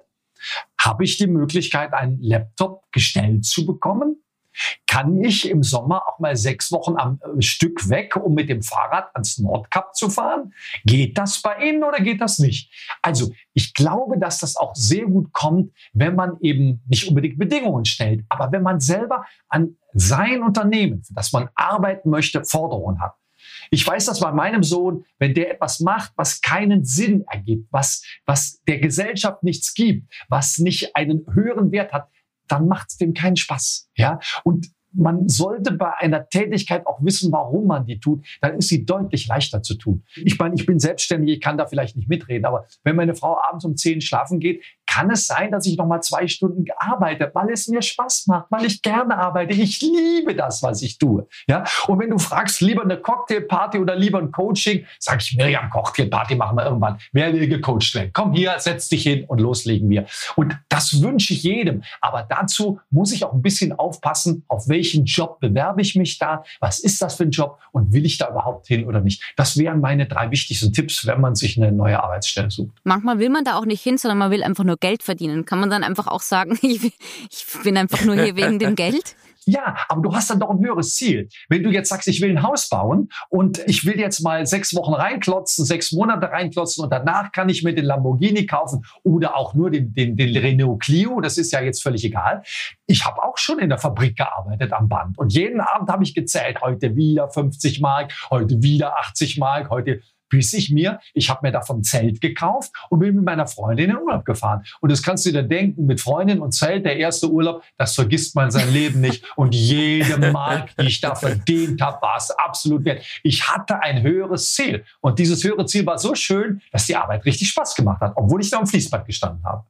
Habe ich die Möglichkeit, einen Laptop gestellt zu bekommen? Kann ich im Sommer auch mal sechs Wochen am äh, Stück weg, um mit dem Fahrrad ans Nordkap zu fahren? Geht das bei Ihnen oder geht das nicht? Also ich glaube, dass das auch sehr gut kommt, wenn man eben nicht unbedingt Bedingungen stellt, aber wenn man selber an sein Unternehmen, für das man arbeiten möchte, Forderungen hat. Ich weiß das bei meinem Sohn, wenn der etwas macht, was keinen Sinn ergibt, was, was der Gesellschaft nichts gibt, was nicht einen höheren Wert hat, dann macht es dem keinen Spaß. Ja? Und man sollte bei einer Tätigkeit auch wissen, warum man die tut. Dann ist sie deutlich leichter zu tun. Ich meine, ich bin selbstständig, ich kann da vielleicht nicht mitreden, aber wenn meine Frau abends um zehn schlafen geht, kann es sein, dass ich noch mal zwei Stunden arbeite, weil es mir Spaß macht, weil ich gerne arbeite. Ich liebe das, was ich tue. Ja? Und wenn du fragst, lieber eine Cocktailparty oder lieber ein Coaching, sage ich, Miriam, Cocktailparty machen wir irgendwann. Wer will gecoacht werden? Komm hier, setz dich hin und loslegen wir. Und das wünsche ich jedem. Aber dazu muss ich auch ein bisschen aufpassen, auf welchen Job bewerbe ich mich da? Was ist das für ein Job? Und will ich da überhaupt hin oder nicht? Das wären meine drei wichtigsten Tipps, wenn man sich eine neue Arbeitsstelle sucht. Manchmal will man da auch nicht hin, sondern man will einfach nur Geld verdienen. Kann man dann einfach auch sagen, ich, bin einfach nur hier wegen dem Geld? Ja, aber du hast dann doch ein höheres Ziel. Wenn du jetzt sagst, ich will ein Haus bauen und ich will jetzt mal sechs Wochen reinklotzen, sechs Monate reinklotzen und danach kann ich mir den Lamborghini kaufen oder auch nur den, den, den Renault Clio, das ist ja jetzt völlig egal. Ich habe auch schon in der Fabrik gearbeitet am Band und jeden Abend habe ich gezählt, heute wieder 50 Mark, heute wieder 80 Mark, heute bis ich mir, ich habe mir davon Zelt gekauft und bin mit meiner Freundin in den Urlaub gefahren. Und das kannst du dir denken, mit Freundin und Zelt, der erste Urlaub, das vergisst man sein Leben nicht. Und jede Mark, die ich da verdient habe, war es absolut wert. Ich hatte ein höheres Ziel. Und dieses höhere Ziel war so schön, dass die Arbeit richtig Spaß gemacht hat, obwohl ich da am Fließband gestanden habe.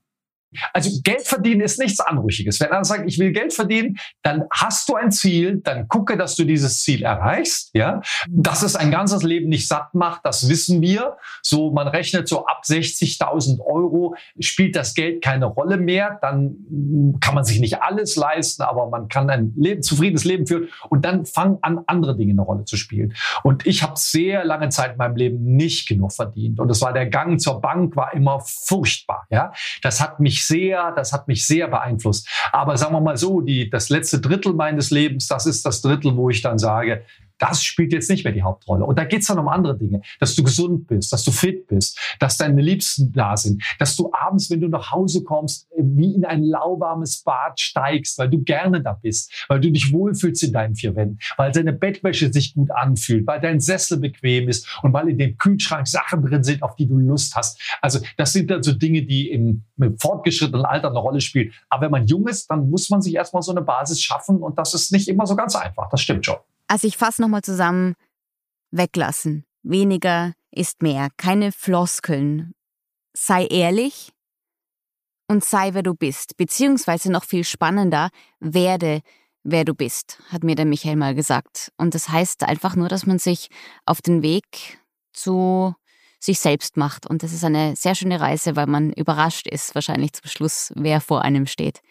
Also Geld verdienen ist nichts Anrüchiges. Wenn einer sagt, ich will Geld verdienen, dann hast du ein Ziel, dann gucke, dass du dieses Ziel erreichst. Ja, dass es ein ganzes Leben nicht satt macht, das wissen wir. So, man rechnet so ab 60.000 Euro spielt das Geld keine Rolle mehr. Dann kann man sich nicht alles leisten, aber man kann ein Leben, zufriedenes Leben führen und dann fangen an, andere Dinge eine Rolle zu spielen. Und ich habe sehr lange Zeit in meinem Leben nicht genug verdient. Und es war der Gang zur Bank war immer furchtbar. Ja, das hat sehr, das hat mich sehr beeinflusst. Aber sagen wir mal so, die, das letzte Drittel meines Lebens, das ist das Drittel, wo ich dann sage, das spielt jetzt nicht mehr die Hauptrolle. Und da geht es dann um andere Dinge, dass du gesund bist, dass du fit bist, dass deine Liebsten da sind, dass du abends, wenn du nach Hause kommst, wie in ein lauwarmes Bad steigst, weil du gerne da bist, weil du dich wohlfühlst in deinen vier Wänden, weil deine Bettwäsche sich gut anfühlt, weil dein Sessel bequem ist und weil in dem Kühlschrank Sachen drin sind, auf die du Lust hast. Also das sind dann so Dinge, die im, im fortgeschrittenen Alter eine Rolle spielen. Aber wenn man jung ist, dann muss man sich erstmal so eine Basis schaffen und das ist nicht immer so ganz einfach. Das stimmt schon. Also ich fasse nochmal zusammen. Weglassen. Weniger ist mehr. Keine Floskeln. Sei ehrlich und sei, wer du bist. Beziehungsweise noch viel spannender, werde, wer du bist, hat mir der Michael mal gesagt. Und das heißt einfach nur, dass man sich auf den Weg zu sich selbst macht. Und das ist eine sehr schöne Reise, weil man überrascht ist, wahrscheinlich zum Schluss, wer vor einem steht.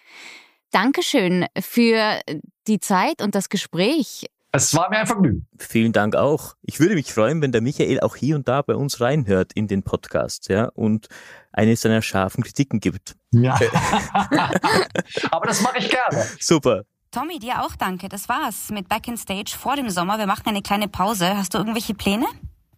Dankeschön für die Zeit und das Gespräch. Es war mir ein Vergnügen. Vielen Dank auch. Ich würde mich freuen, wenn der Michael auch hier und da bei uns reinhört in den Podcast, ja, und eine seiner scharfen Kritiken gibt. Ja. Aber das mache ich gerne. Super. Tommy, dir auch danke. Das war's mit Back in Stage vor dem Sommer. Wir machen eine kleine Pause. Hast du irgendwelche Pläne?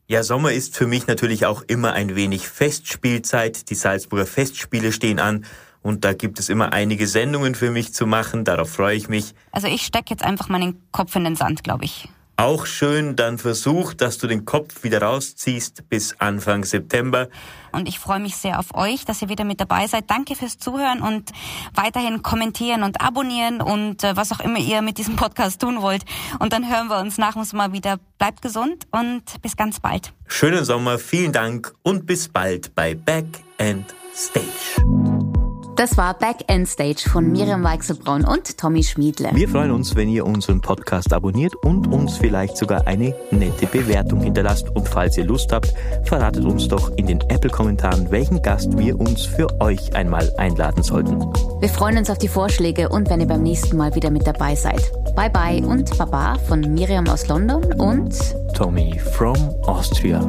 Ja, Sommer ist für mich natürlich auch immer ein wenig Festspielzeit. Die Salzburger Festspiele stehen an und da gibt es immer einige Sendungen für mich zu machen. Darauf freue ich mich. Also ich stecke jetzt einfach meinen Kopf in den Sand, glaube ich. Auch schön, dann versuch, dass du den Kopf wieder rausziehst bis Anfang September. Und ich freue mich sehr auf euch, dass ihr wieder mit dabei seid. Danke fürs Zuhören und weiterhin kommentieren und abonnieren und äh, was auch immer ihr mit diesem Podcast tun wollt. Und dann hören wir uns nach uns mal wieder. Bleibt gesund und bis ganz bald. Schönen Sommer, vielen Dank und bis bald bei Back and Stage. Das war Back End Stage von Miriam Weichselbraun und Tommy Schmiedle. Wir freuen uns, wenn ihr unseren Podcast abonniert und uns vielleicht sogar eine nette Bewertung hinterlasst. Und falls ihr Lust habt, verratet uns doch in den Apple-Kommentaren, welchen Gast wir uns für euch einmal einladen sollten. Wir freuen uns auf die Vorschläge und wenn ihr beim nächsten Mal wieder mit dabei seid. Bye bye und Baba von Miriam aus London und Tommy from Austria.